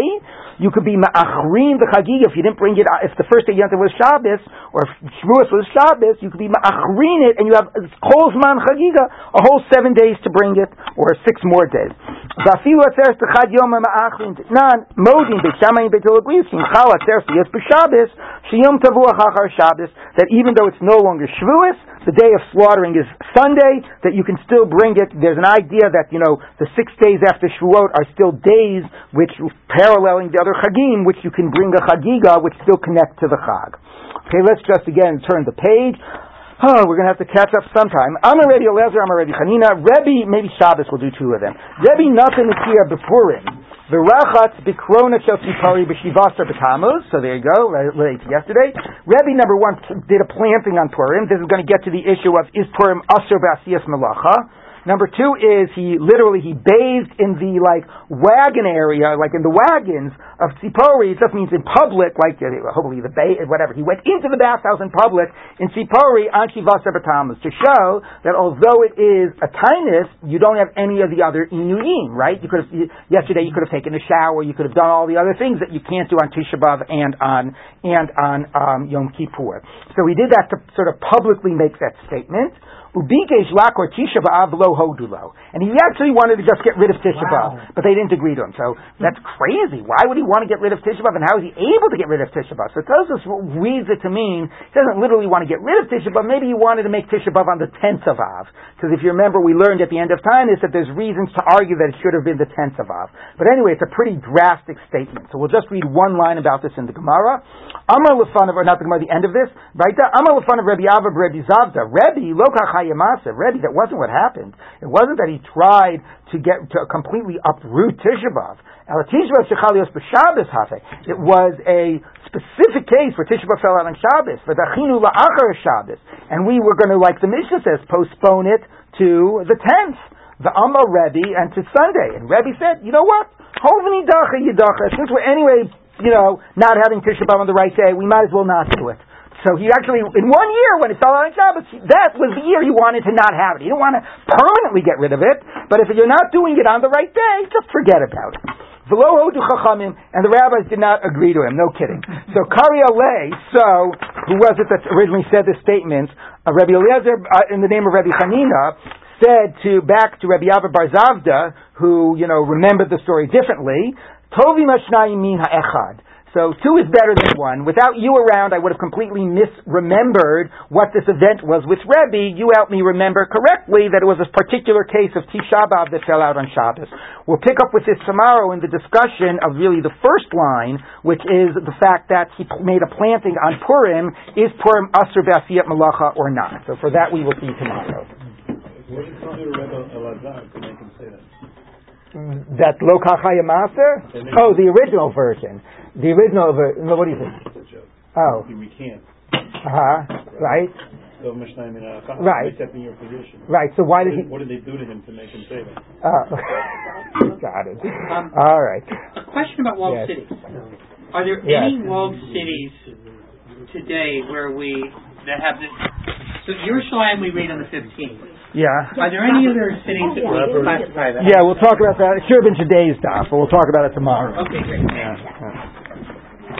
you could be ma'achrin the chagiga if you didn't bring it. If the first day Yontif was Shabbos or if Shavuos was Shabbos, you could be ma'achrin it, and you have kol zman chagiga a whole seven days to bring it, or six more days. Zafilu atzeres techad yom ma'achrin nan modin beit shamayim beit agrees chal atzeres yes b'Shabbos sheyom tavuach achar Shabbos that even though it's no longer Shavuos, the day of slaughtering is Sunday, that you can still bring it. There's an idea that, you know, the six days after Shavuot are still days which paralleling the other Chagim, which you can bring a Chagiga, which still connect to the Chag. Okay, let's just again turn the page. Oh, we're going to have to catch up sometime. I'm already Eliezer, I'm already Hanina. Rebbe, maybe Shabbos will do two of them. Rebbe, nothing is here Bepurim. The Rachatz Bikrona Shel Tzipori B'Shivasar B'Tamuz. So there you go, to yesterday. Rebbe number one did a planting on Purim. This is going to get to the issue of is Purim Asur B'Asiyas Malacha. Number two is he literally he bathed in the like wagon area, like in the wagons of Tzipori. It just means in public, like uh, hopefully the bay, whatever. He went into the bathhouse in public in Tzipori on Shivas Batamas to show that although it is a kindness, you don't have any of the other inuim, right? You could have yesterday you could have taken a shower, you could have done all the other things that you can't do on Tisha B'av and on and on um, Yom Kippur. So he did that to sort of publicly make that statement. Lakor Tisha B'av lo hodulo. And he actually wanted to just get rid of Tisha B'av, Wow. but they didn't agree to him. So that's crazy. Why would he want to get rid of Tisha B'av, and how is he able to get rid of Tisha B'av? So Tosus reads it to mean he doesn't literally want to get rid of Tisha B'av. Maybe he wanted to make Tisha B'av on the 10th of Av. Because if you remember, we learned at the end of time is that there's reasons to argue that it should have been the 10th of Av. But anyway, it's a pretty drastic statement. So we'll just read one line about this in the Gemara. Amar Lefan of, or not the Gemara, the end of this, right there. Amar Lefan of Rebbe Abba, Rebbe Zavda. Rebbe, Lokachayamasa. Rebbe, that wasn't what happened. It wasn't that he tried to get, to completely uproot Tisha B'av. It was a specific case where Tisha B'av fell out on Shabbos, for Dachinu la'achar Shabbos, and we were going to, like the Mishnah says, postpone it to the tenth, the Amma Rebbe, and to Sunday. And Rebbe said, you know what? Hovni dacha yidacha. Since we're anyway, you know, not having Tisha B'av on the right day, we might as well not do it. So he actually, in one year when it fell on Shabbos, that was the year he wanted to not have it. He didn't want to permanently get rid of it, but if you're not doing it on the right day, just forget about it. V'lo hodu chachamim, and the rabbis did not agree to him. No kidding. *laughs* So Kari Alei, so who was it that originally said this statement? Uh, Rabbi Eliezer, uh, in the name of Rabbi Hanina, said to back to Rabbi Yava Bar Zavda, who you know remembered the story differently. Tovi mashnayim min ha'echad. So two is better than one. Without you around, I would have completely misremembered what this event was with Rebbe. You helped me remember correctly that it was a particular case of Tisha B'Av that fell out on Shabbos. We'll pick up with this tomorrow in the discussion of really the first line, which is the fact that he made a planting on Purim. Is Purim Asr B'Asiyat Malacha or not? So for that we will see tomorrow. What did you do to Rebbe Elazar to make him say that? That Lo Kachaya Master? Oh, the original version. The original version. What do you think? It's a joke. Oh, He recants. uh huh. Right, So Mishnah min ha'achad, Right. Accepting your position. right. So why did he? what did they do to him to make him say that? Oh, *laughs* got it. Um, All right. A question about walled Yes. cities. Are there Yes. any walled cities today where we that have this? So Yerushalayim we read on the 15th. Yeah. Are there any other cities that we classify that? Yeah, we'll talk about that. It should have been today's stuff, but we'll talk about it tomorrow. Okay, great. Yeah.